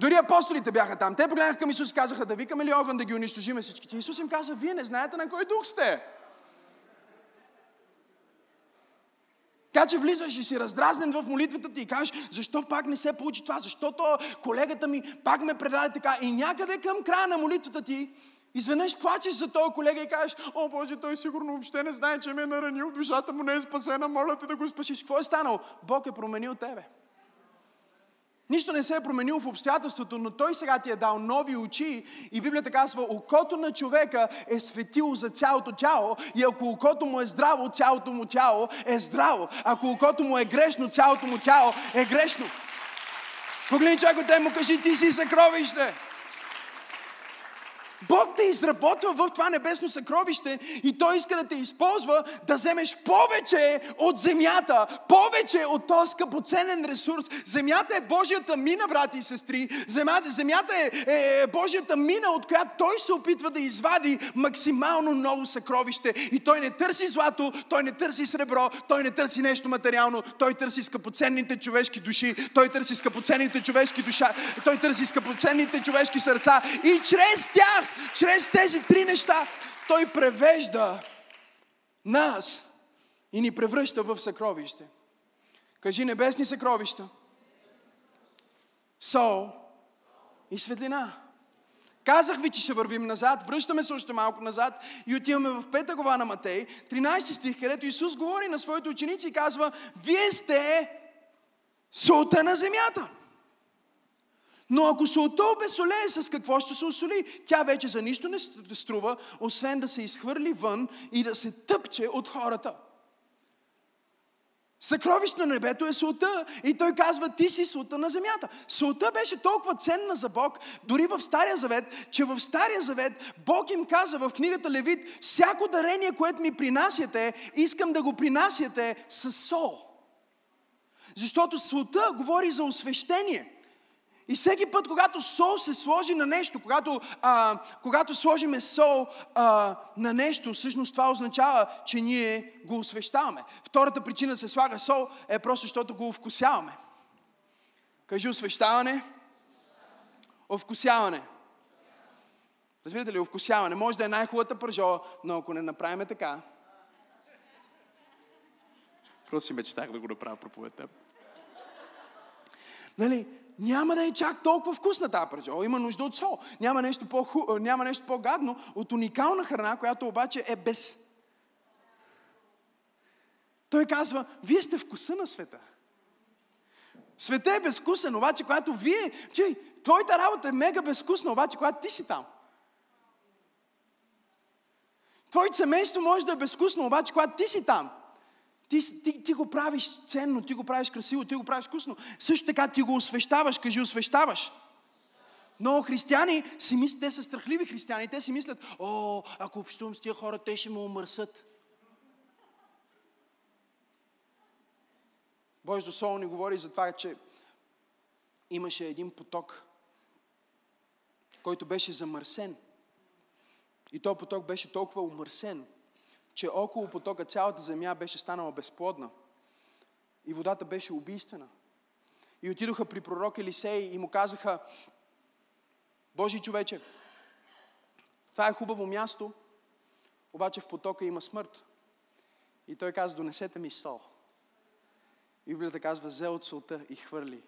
Дори апостолите бяха там. Те погледнаха към Исус и казаха, да викаме ли огън да ги унищожиме всичките. Исус им каза, вие не знаете на кой дух сте. Така че влизаш и си раздразнен в молитвата ти и кажеш, защо пак не се получи това? Защото колегата ми пак ме предаде така. И някъде към края на молитвата ти, изведнъж плачеш за този колега и кажеш, о Боже, той сигурно въобще не знае, че ме е наранил, душата му не е спасена, моля те да го спасиш. Какво е станало? Бог е променил тебе. Нищо не се е променило в обстоятелството, но той сега ти е дал нови очи и Библията казва, окото на човека е светило за цялото тяло и ако окото му е здраво, цялото му тяло е здраво. Ако окото му е грешно, цялото му тяло е грешно. Погледни човек те му кажи, ти си съкровище. Бог те изработва в това небесно съкровище и Той иска да те използва да вземеш повече от земята, повече от този скъпоценен ресурс. Земята е Божията мина, брати и сестри. Земята, земята е, е, Божията мина, от която Той се опитва да извади максимално ново съкровище. И Той не търси злато, Той не търси сребро, Той не търси нещо материално, Той търси скъпоценните човешки души, Той търси скъпоценните човешки душа, Той търси скъпоценните човешки сърца и чрез тях чрез тези три неща, Той превежда нас и ни превръща в съкровище. Кажи небесни съкровища. Сол и светлина. Казах ви, че ще вървим назад, връщаме се още малко назад и отиваме в пета глава на Матей, 13 стих, където Исус говори на своите ученици и казва, вие сте солта на земята. Но ако солта обесолее, с какво ще се осоли? Тя вече за нищо не струва, освен да се изхвърли вън и да се тъпче от хората. Съкровище на небето е солта. И той казва, ти си солта на земята. Солта беше толкова ценна за Бог, дори в Стария Завет, че в Стария Завет Бог им каза в книгата Левит, всяко дарение, което ми принасяте, искам да го принасяте с сол. Защото солта говори за освещение. И всеки път, когато сол се сложи на нещо, когато, а, когато сложиме сол а, на нещо, всъщност това означава, че ние го освещаваме. Втората причина да се слага сол е просто защото го вкусяваме. Кажи освещаване, овкусяване. Разбирате ли, овкусяване. Може да е най-хубавата пържола, но ако не направим така, просто си мечтах да го направя проповедта. Нали, няма да е чак толкова вкусна тази пържола. Има нужда от сол. Няма нещо, по няма нещо по-гадно от уникална храна, която обаче е без. Той казва, вие сте вкуса на света. Света е безвкусен, обаче когато вие... Чуй, твоята работа е мега безвкусна, обаче когато ти си там. Твоето семейство може да е безвкусно, обаче когато ти си там. Ти, ти, ти го правиш ценно, ти го правиш красиво, ти го правиш вкусно. Също така ти го освещаваш, кажи освещаваш. Много християни си мислят, те са страхливи християни, те си мислят, о, ако общувам с тия хора, те ще ме умърсат. Божието Слово ни говори за това, че имаше един поток, който беше замърсен. И този поток беше толкова умърсен, че около потока цялата земя беше станала безплодна. И водата беше убийствена. И отидоха при пророк Елисей и му казаха, Божи човече, това е хубаво място, обаче в потока има смърт. И той каза, донесете ми сол. Библията казва, взе от солта и хвърли.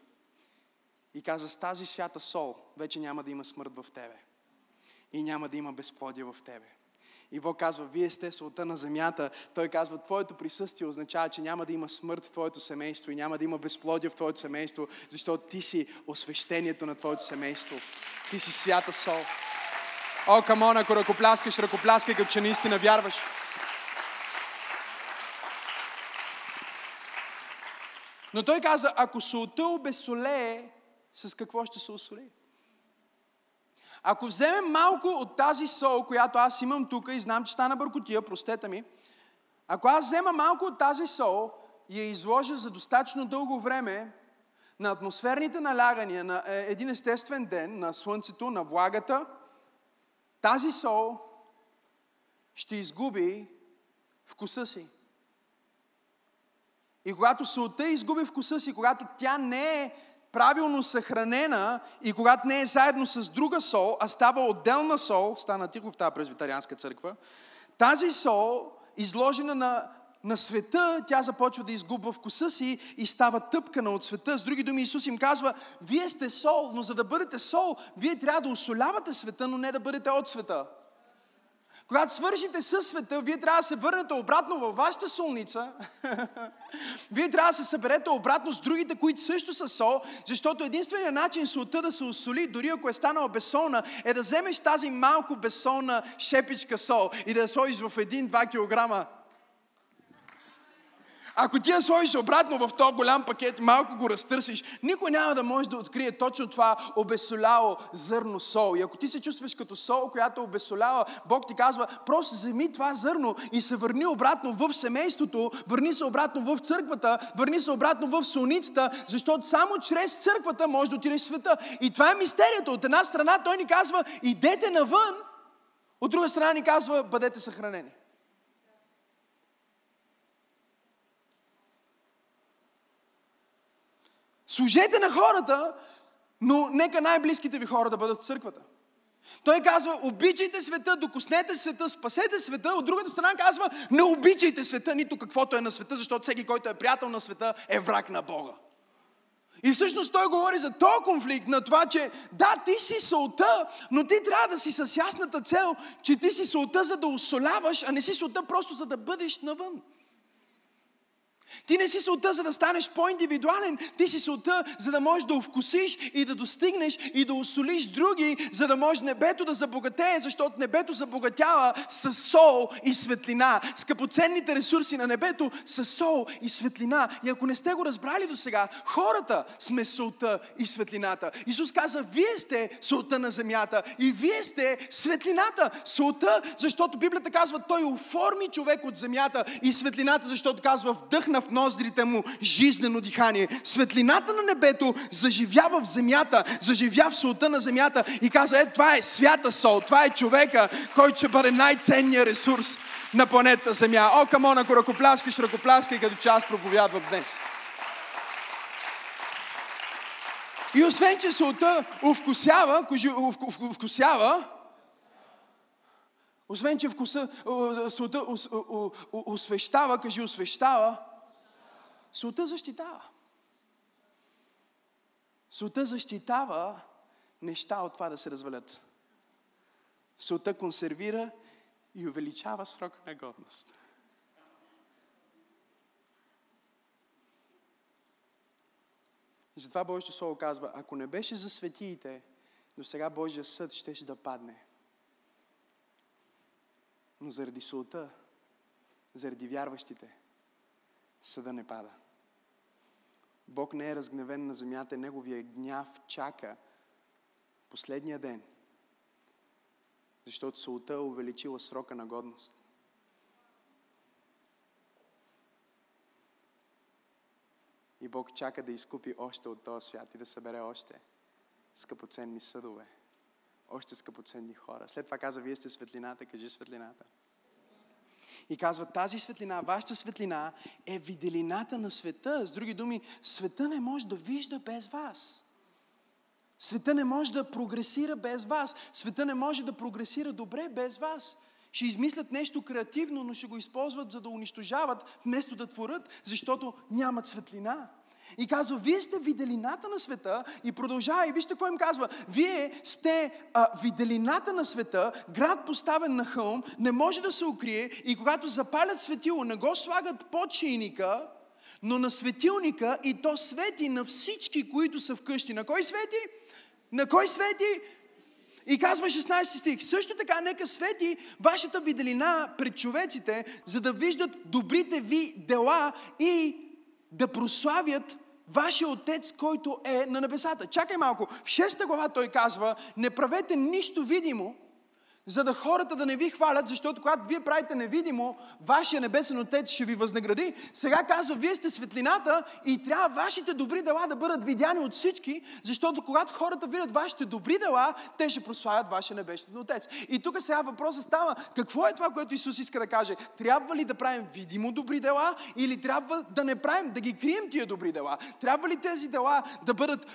И каза, с тази свята сол вече няма да има смърт в тебе. И няма да има безплодие в тебе. И Бог казва, вие сте солта на земята. Той казва, твоето присъствие означава, че няма да има смърт в твоето семейство и няма да има безплодие в твоето семейство, защото ти си освещението на твоето семейство. Ти си свята сол. О, камон, ако ръкопляскаш, ръкопляскай, като че наистина вярваш. Но той каза, ако солта обесолее, с какво ще се осоли? Ако вземем малко от тази сол, която аз имам тук и знам, че стана бъркотия, простете ми, ако аз взема малко от тази сол и я изложа за достатъчно дълго време на атмосферните налягания на е, един естествен ден, на слънцето, на влагата, тази сол ще изгуби вкуса си. И когато солта изгуби вкуса си, когато тя не е правилно съхранена и когато не е заедно с друга сол, а става отделна сол, стана тихо в тази презвитарианска църква, тази сол, изложена на, на света, тя започва да изгубва вкуса си и става тъпкана от света. С други думи, Исус им казва, вие сте сол, но за да бъдете сол, вие трябва да осолявате света, но не да бъдете от света. Когато свършите със света, вие трябва да се върнете обратно във вашата солница. вие трябва да се съберете обратно с другите, които също са сол, защото единственият начин солта да се осоли, дори ако е станала безсолна, е да вземеш тази малко безсолна шепичка сол и да я сложиш в 1-2 кг ако ти я сложиш обратно в този голям пакет, малко го разтърсиш, никой няма да може да открие точно това обесоляло зърно сол. И ако ти се чувстваш като сол, която е обесоляла, Бог ти казва, просто вземи това зърно и се върни обратно в семейството, върни се обратно в църквата, върни се обратно в солницата, защото само чрез църквата може да отидеш в света. И това е мистерията. От една страна той ни казва, идете навън, от друга страна ни казва, бъдете съхранени. Служете на хората, но нека най-близките ви хора да бъдат в църквата. Той казва, обичайте света, докоснете света, спасете света. От другата страна казва, не обичайте света, нито каквото е на света, защото всеки, който е приятел на света, е враг на Бога. И всъщност той говори за този конфликт, на това, че да, ти си солта, но ти трябва да си с ясната цел, че ти си солта, за да осоляваш, а не си солта просто за да бъдеш навън. Ти не си солта, за да станеш по-индивидуален. Ти си солта, за да можеш да овкусиш и да достигнеш и да осолиш други, за да може небето да забогатее, защото небето забогатява с сол и светлина. Скъпоценните ресурси на небето са сол и светлина. И ако не сте го разбрали до сега, хората сме солта и светлината. Исус каза, вие сте солта на земята и вие сте светлината. Солта, защото Библията казва, той оформи човек от земята и светлината, защото казва, вдъхна в ноздрите му жизнено дихание. Светлината на небето заживява в земята, заживя в солта на земята и каза, е, това е свята сол, това е човека, който ще бъде най-ценният ресурс на планета Земя. О, камон, ако ръкопляскаш, ръкопляскай, като че аз проповядвам днес. И освен, че солта овкусява, вкусява, освен, че вкуса, солта освещава, кажи освещава, Солта защитава. Солта защитава неща от това да се развалят. Солта консервира и увеличава срока на годност. И затова Божието Слово казва, ако не беше за светиите, до сега Божия съд щеше да падне. Но заради солта, заради вярващите, съда не пада. Бог не е разгневен на земята, Неговия гняв чака последния ден, защото солта е увеличила срока на годност. И Бог чака да изкупи още от този свят и да събере още скъпоценни съдове, още скъпоценни хора. След това каза, вие сте светлината, кажи светлината. И казва, тази светлина, вашата светлина е виделината на света. С други думи, света не може да вижда без вас. Света не може да прогресира без вас. Света не може да прогресира добре без вас. Ще измислят нещо креативно, но ще го използват за да унищожават, вместо да творят, защото нямат светлина. И казва, вие сте виделината на света и продължава. И вижте какво им казва. Вие сте а, виделината на света, град поставен на хълм, не може да се укрие и когато запалят светило, не го слагат под но на светилника и то свети на всички, които са вкъщи. На кой свети? На кой свети? И казва 16 стих, също така нека свети вашата виделина пред човеците, за да виждат добрите ви дела и да прославят вашия Отец, който е на небесата. Чакай малко. В 6 глава той казва, не правете нищо видимо, за да хората да не ви хвалят, защото когато вие правите невидимо, вашия небесен Отец ще ви възнагради. Сега казва, вие сте светлината и трябва вашите добри дела да бъдат видяни от всички, защото когато хората видят вашите добри дела, те ще прославят вашия небесен Отец. И тук сега въпросът става, какво е това, което Исус иска да каже? Трябва ли да правим видимо добри дела или трябва да не правим, да ги крием тия добри дела? Трябва ли тези дела да бъдат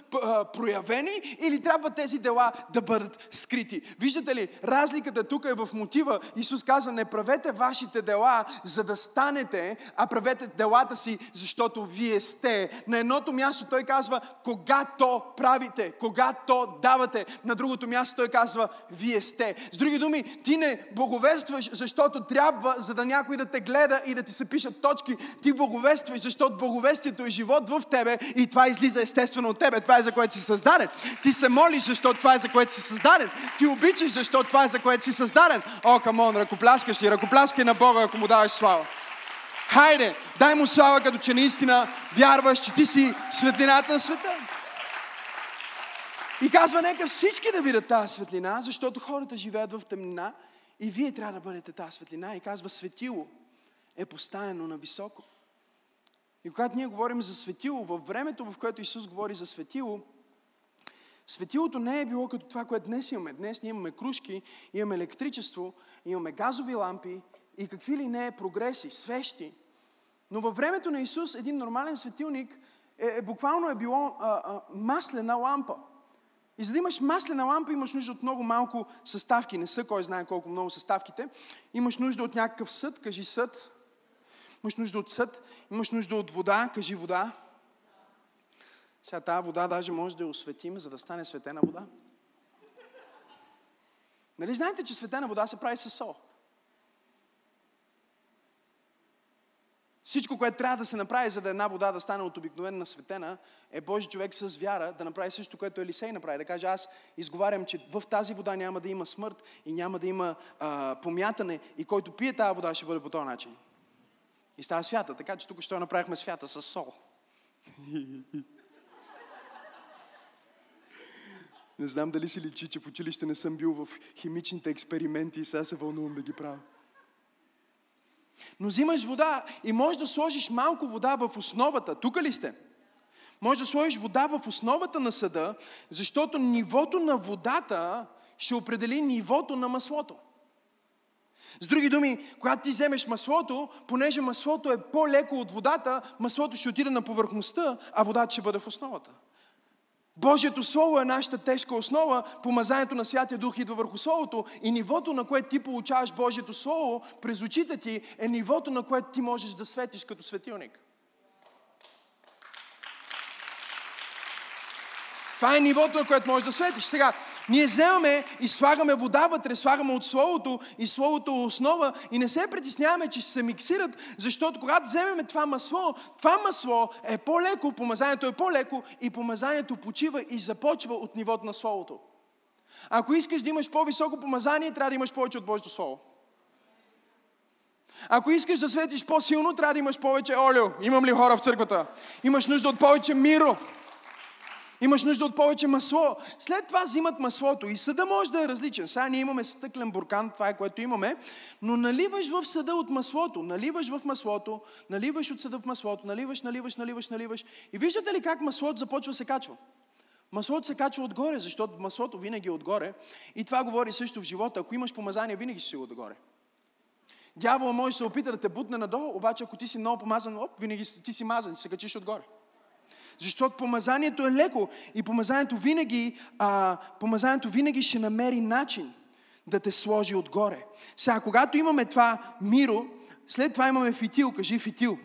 проявени или трябва тези дела да бъдат скрити? Виждате ли, разлика разликата тук е в мотива. Исус каза, не правете вашите дела, за да станете, а правете делата си, защото вие сте. На едното място той казва, когато правите, когато давате. На другото място той казва, вие сте. С други думи, ти не боговестваш, защото трябва, за да някой да те гледа и да ти се пишат точки. Ти боговестваш, защото боговестието е живот в тебе и това излиза естествено от тебе. Това е за което си създаден. Ти се молиш, защото това е за което си създаден. Ти обичаш, защото това е за което си създаден. О, камон, ръкопляскаш ли? Ръкопляскай на Бога, ако му даваш слава. Хайде, дай му слава, като че наистина вярваш, че ти си светлината на света. И казва, нека всички да видят тази светлина, защото хората живеят в тъмнина и вие трябва да бъдете тази светлина. И казва, светило е поставено на високо. И когато ние говорим за светило, във времето, в което Исус говори за светило, Светилото не е било като това, което днес имаме. Днес ние имаме кружки, имаме електричество, имаме газови лампи и какви ли не прогреси, свещи. Но във времето на Исус един нормален светилник е, е буквално е било а, а, маслена лампа. И за да имаш маслена лампа, имаш нужда от много малко съставки. Не са кой знае колко много съставките. Имаш нужда от някакъв съд, кажи съд. Имаш нужда от съд. Имаш нужда от вода, кажи вода. Сега тази вода даже може да я осветим, за да стане светена вода. Нали знаете, че светена вода се прави с сол? Всичко, което трябва да се направи, за да една вода да стане от обикновена светена, е Божи човек с вяра да направи също, което Елисей направи. Да каже, аз изговарям, че в тази вода няма да има смърт и няма да има а, помятане и който пие тази вода ще бъде по този начин. И става свята. Така че тук ще направихме свята с сол. Не знам дали си личи, че в училище не съм бил в химичните експерименти и сега се вълнувам да ги правя. Но взимаш вода и можеш да сложиш малко вода в основата. Тук ли сте? Може да сложиш вода в основата на съда, защото нивото на водата ще определи нивото на маслото. С други думи, когато ти вземеш маслото, понеже маслото е по-леко от водата, маслото ще отиде на повърхността, а водата ще бъде в основата. Божието Слово е нашата тежка основа, помазанието на Святия Дух идва върху Словото и нивото, на което ти получаваш Божието Слово през очите ти, е нивото, на което ти можеш да светиш като светилник. Това е нивото, на което можеш да светиш. Сега, ние вземаме и слагаме вода вътре, слагаме от Словото и Словото основа и не се притесняваме, че се миксират, защото когато вземеме това масло, това масло е по-леко, помазанието е по-леко и помазанието почива и започва от нивото на Словото. Ако искаш да имаш по-високо помазание, трябва да имаш повече от Божието Слово. Ако искаш да светиш по-силно, трябва да имаш повече олио. Имам ли хора в църквата? Имаш нужда от повече миро. Имаш нужда от повече масло. След това взимат маслото и съда може да е различен. Сега ние имаме стъклен буркан, това е което имаме, но наливаш в съда от маслото, наливаш в маслото, наливаш от съда в маслото, наливаш, наливаш, наливаш, наливаш. И виждате ли как маслото започва да се качва? Маслото се качва отгоре, защото маслото винаги е отгоре. И това говори също в живота. Ако имаш помазание, винаги си отгоре. Дявола може да се опита да те бутне надолу, обаче ако ти си много помазан, оп, винаги ти си мазан, се качиш отгоре. Защото помазанието е леко и помазанието винаги, а, помазанието винаги ще намери начин да те сложи отгоре. Сега, когато имаме това миро, след това имаме фитил. Кажи фитил.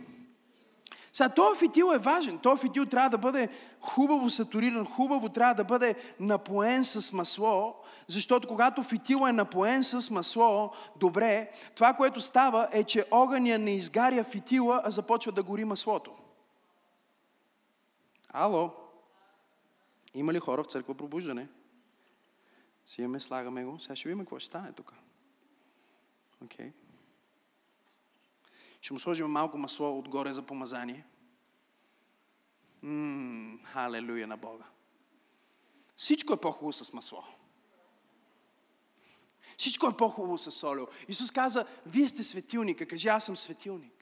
Сега, този фитил е важен. Този фитил трябва да бъде хубаво сатуриран, хубаво трябва да бъде напоен с масло, защото когато фитил е напоен с масло, добре, това, което става е, че огъня не изгаря фитила, а започва да гори маслото. Ало? Има ли хора в църква пробуждане? Сиеме, слагаме го. Сега ще видим какво ще стане тук. Окей. Okay. Ще му сложим малко масло отгоре за помазание. Ммм, халелуя на Бога. Всичко е по-хубаво с масло. Всичко е по-хубаво с солио. Исус каза, вие сте светилника. Кажи, аз съм светилник.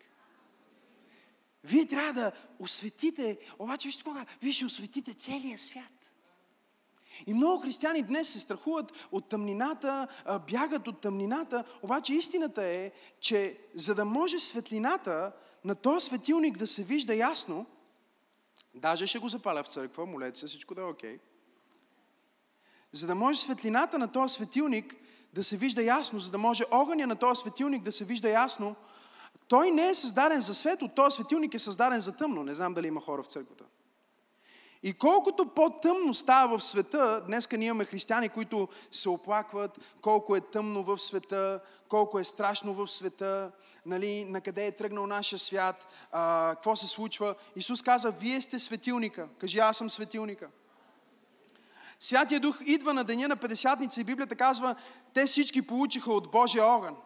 Вие трябва да осветите, обаче вижте кога, вие ще осветите целия свят. И много християни днес се страхуват от тъмнината, бягат от тъмнината, обаче истината е, че за да може светлината на този светилник да се вижда ясно, даже ще го запаля в църква, молете се, всичко да е окей. За да може светлината на този светилник да се вижда ясно, за да може огъня на този светилник да се вижда ясно, той не е създаден за светло, този светилник е създаден за тъмно. Не знам дали има хора в църквата. И колкото по-тъмно става в света, днеска ние имаме християни, които се оплакват колко е тъмно в света, колко е страшно в света, нали, на къде е тръгнал нашия свят, а, какво се случва. Исус каза, вие сте светилника. Кажи, аз съм светилника. Святия Дух идва на деня на Петдесятница и Библията казва, те всички получиха от Божия огън.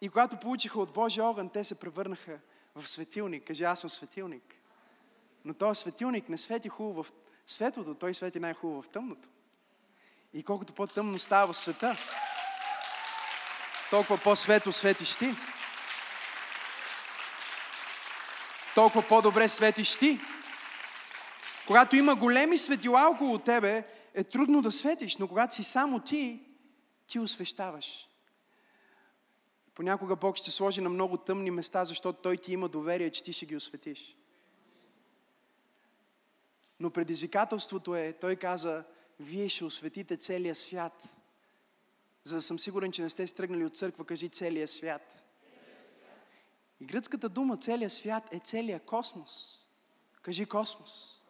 И когато получиха от Божия огън, те се превърнаха в светилник. Кажи, аз съм светилник. Но този светилник не свети хубаво в светлото, той свети най-хубаво в тъмното. И колкото по-тъмно става в света, толкова по-светло светиш ти. Толкова по-добре светиш ти. Когато има големи светила около тебе, е трудно да светиш, но когато си само ти, ти освещаваш. Понякога Бог ще сложи на много тъмни места, защото Той ти има доверие, че ти ще ги осветиш. Но предизвикателството е, Той каза, вие ще осветите целия свят. За да съм сигурен, че не сте стръгнали от църква, кажи целия свят. И гръцката дума целия свят е целия космос. Кажи космос.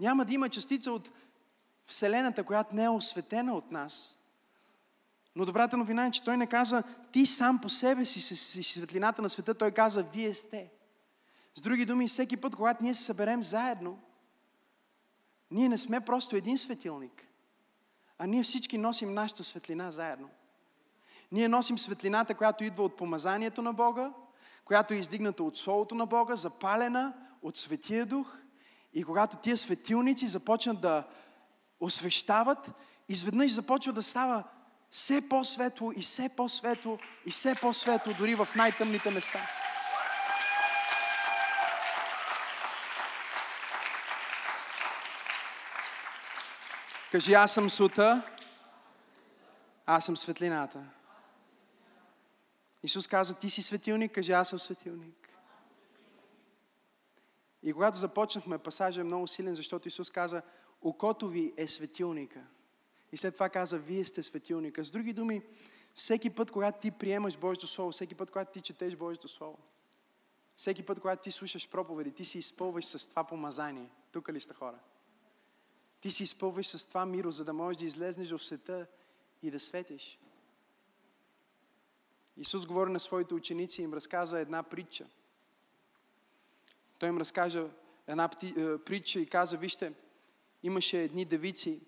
Няма да има частица от Вселената, която не е осветена от нас, но добрата новина е, че той не каза ти сам по себе си си светлината на света, той каза вие сте. С други думи, всеки път, когато ние се съберем заедно, ние не сме просто един светилник, а ние всички носим нашата светлина заедно. Ние носим светлината, която идва от помазанието на Бога, която е издигната от Словото на Бога, запалена от Светия Дух. И когато тия светилници започнат да освещават, изведнъж започва да става все по-светло и все по-светло и все по-светло, дори в най-тъмните места. Кажи, аз съм сута, аз съм светлината. Исус каза, ти си светилник, кажи, аз съм светилник. И когато започнахме, пасажа е много силен, защото Исус каза, окото ви е светилника. И след това каза, вие сте светилника. С други думи, всеки път, когато ти приемаш Божието Слово, всеки път, когато ти четеш Божието Слово, всеки път, когато ти слушаш проповеди, ти се изпълваш с това помазание. Тук ли сте хора? Ти си изпълваш с това миро, за да можеш да излезнеш в света и да светиш. Исус говори на своите ученици и им разказа една притча. Той им разкажа една е, притча и каза, вижте, имаше едни девици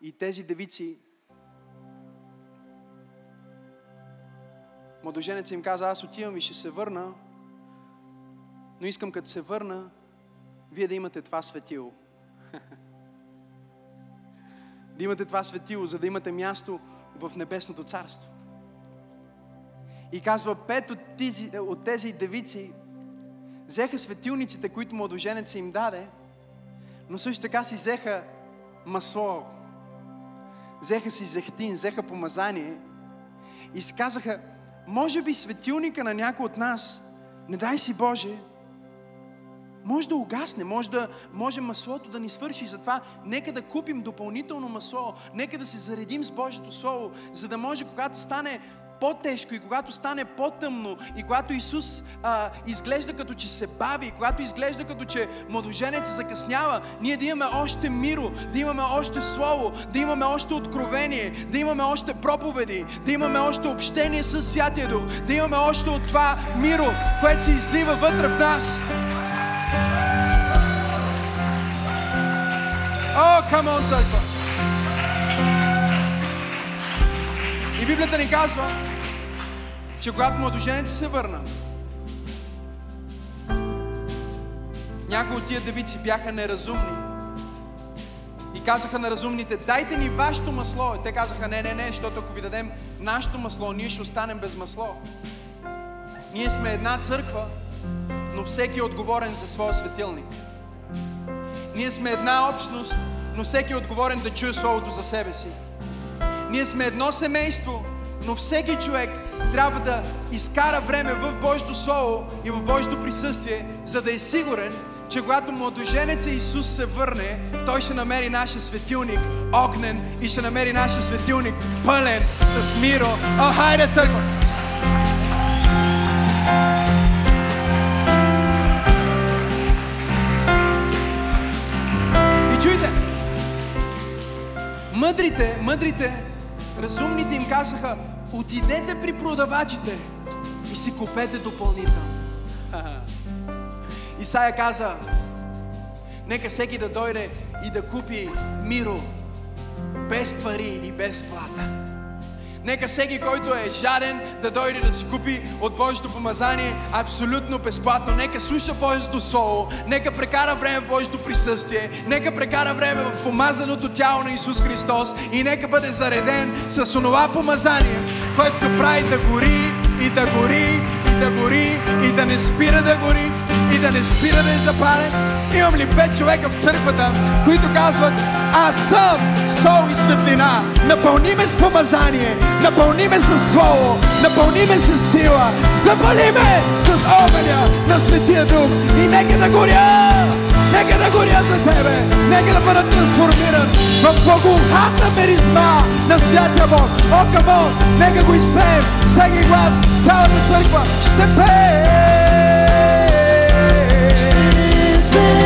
и тези девици Младоженец им каза, аз отивам и ще се върна, но искам като се върна, вие да имате това светило. да имате това светило, за да имате място в небесното царство. И казва, пет от тези, от тези девици взеха светилниците, които младоженец им даде, но също така си взеха масло, взеха си зехтин, взеха помазание и си казаха, може би светилника на някой от нас, не дай си Боже, може да угасне, може, да, може маслото да ни свърши. Затова нека да купим допълнително масло, нека да се заредим с Божието Слово, за да може, когато стане по-тежко и когато стане по-тъмно и когато Исус а, изглежда като че се бави, когато изглежда като че младоженец закъснява, ние да имаме още миро, да имаме още Слово, да имаме още откровение, да имаме още проповеди, да имаме още общение с Святия Дух, да имаме още от това миро, което се излива вътре в нас. О, камон, църква! Библията ни казва, че когато младоженец се върна, някои от тия девици бяха неразумни. И казаха на разумните, дайте ни вашето масло. И те казаха, не, не, не, защото ако ви дадем нашето масло, ние ще останем без масло. Ние сме една църква, но всеки е отговорен за своя светилник. Ние сме една общност, но всеки е отговорен да чуе Словото за себе си. Ние сме едно семейство, но всеки човек трябва да изкара време в Божието Слово и в Божието присъствие, за да е сигурен, че когато младоженеца Исус се върне, Той ще намери нашия светилник огнен и ще намери нашия светилник пълен с миро. О, хайде, църква! И чуйте! Мъдрите, мъдрите разумните им казаха, отидете при продавачите и си купете допълнително. Исая каза, нека всеки да дойде и да купи миро без пари и без плата. Нека всеки, който е жаден, да дойде да си купи от Божието помазание абсолютно безплатно. Нека слуша Божието Слово, нека прекара време в Божието присъствие, нека прекара време в помазаното тяло на Исус Христос. И нека бъде зареден с онова помазание, което прави да гори и да гори да гори и да не спира да гори и да не спира да е запален. Имам ли пет човека в църквата, които казват, аз съм сол и светлина. Напълни ме с помазание, напълни ме с слово, напълни ме с сила, запали ме с огъня на Светия Дух и нека да горя! Нека да горя за Тебе! Нека да бъда трансформиран в благоуханна меризма на Святия Бог! О, камон! Нека го изпеем! Всеки глас, цялата църква ще пее! Здравей!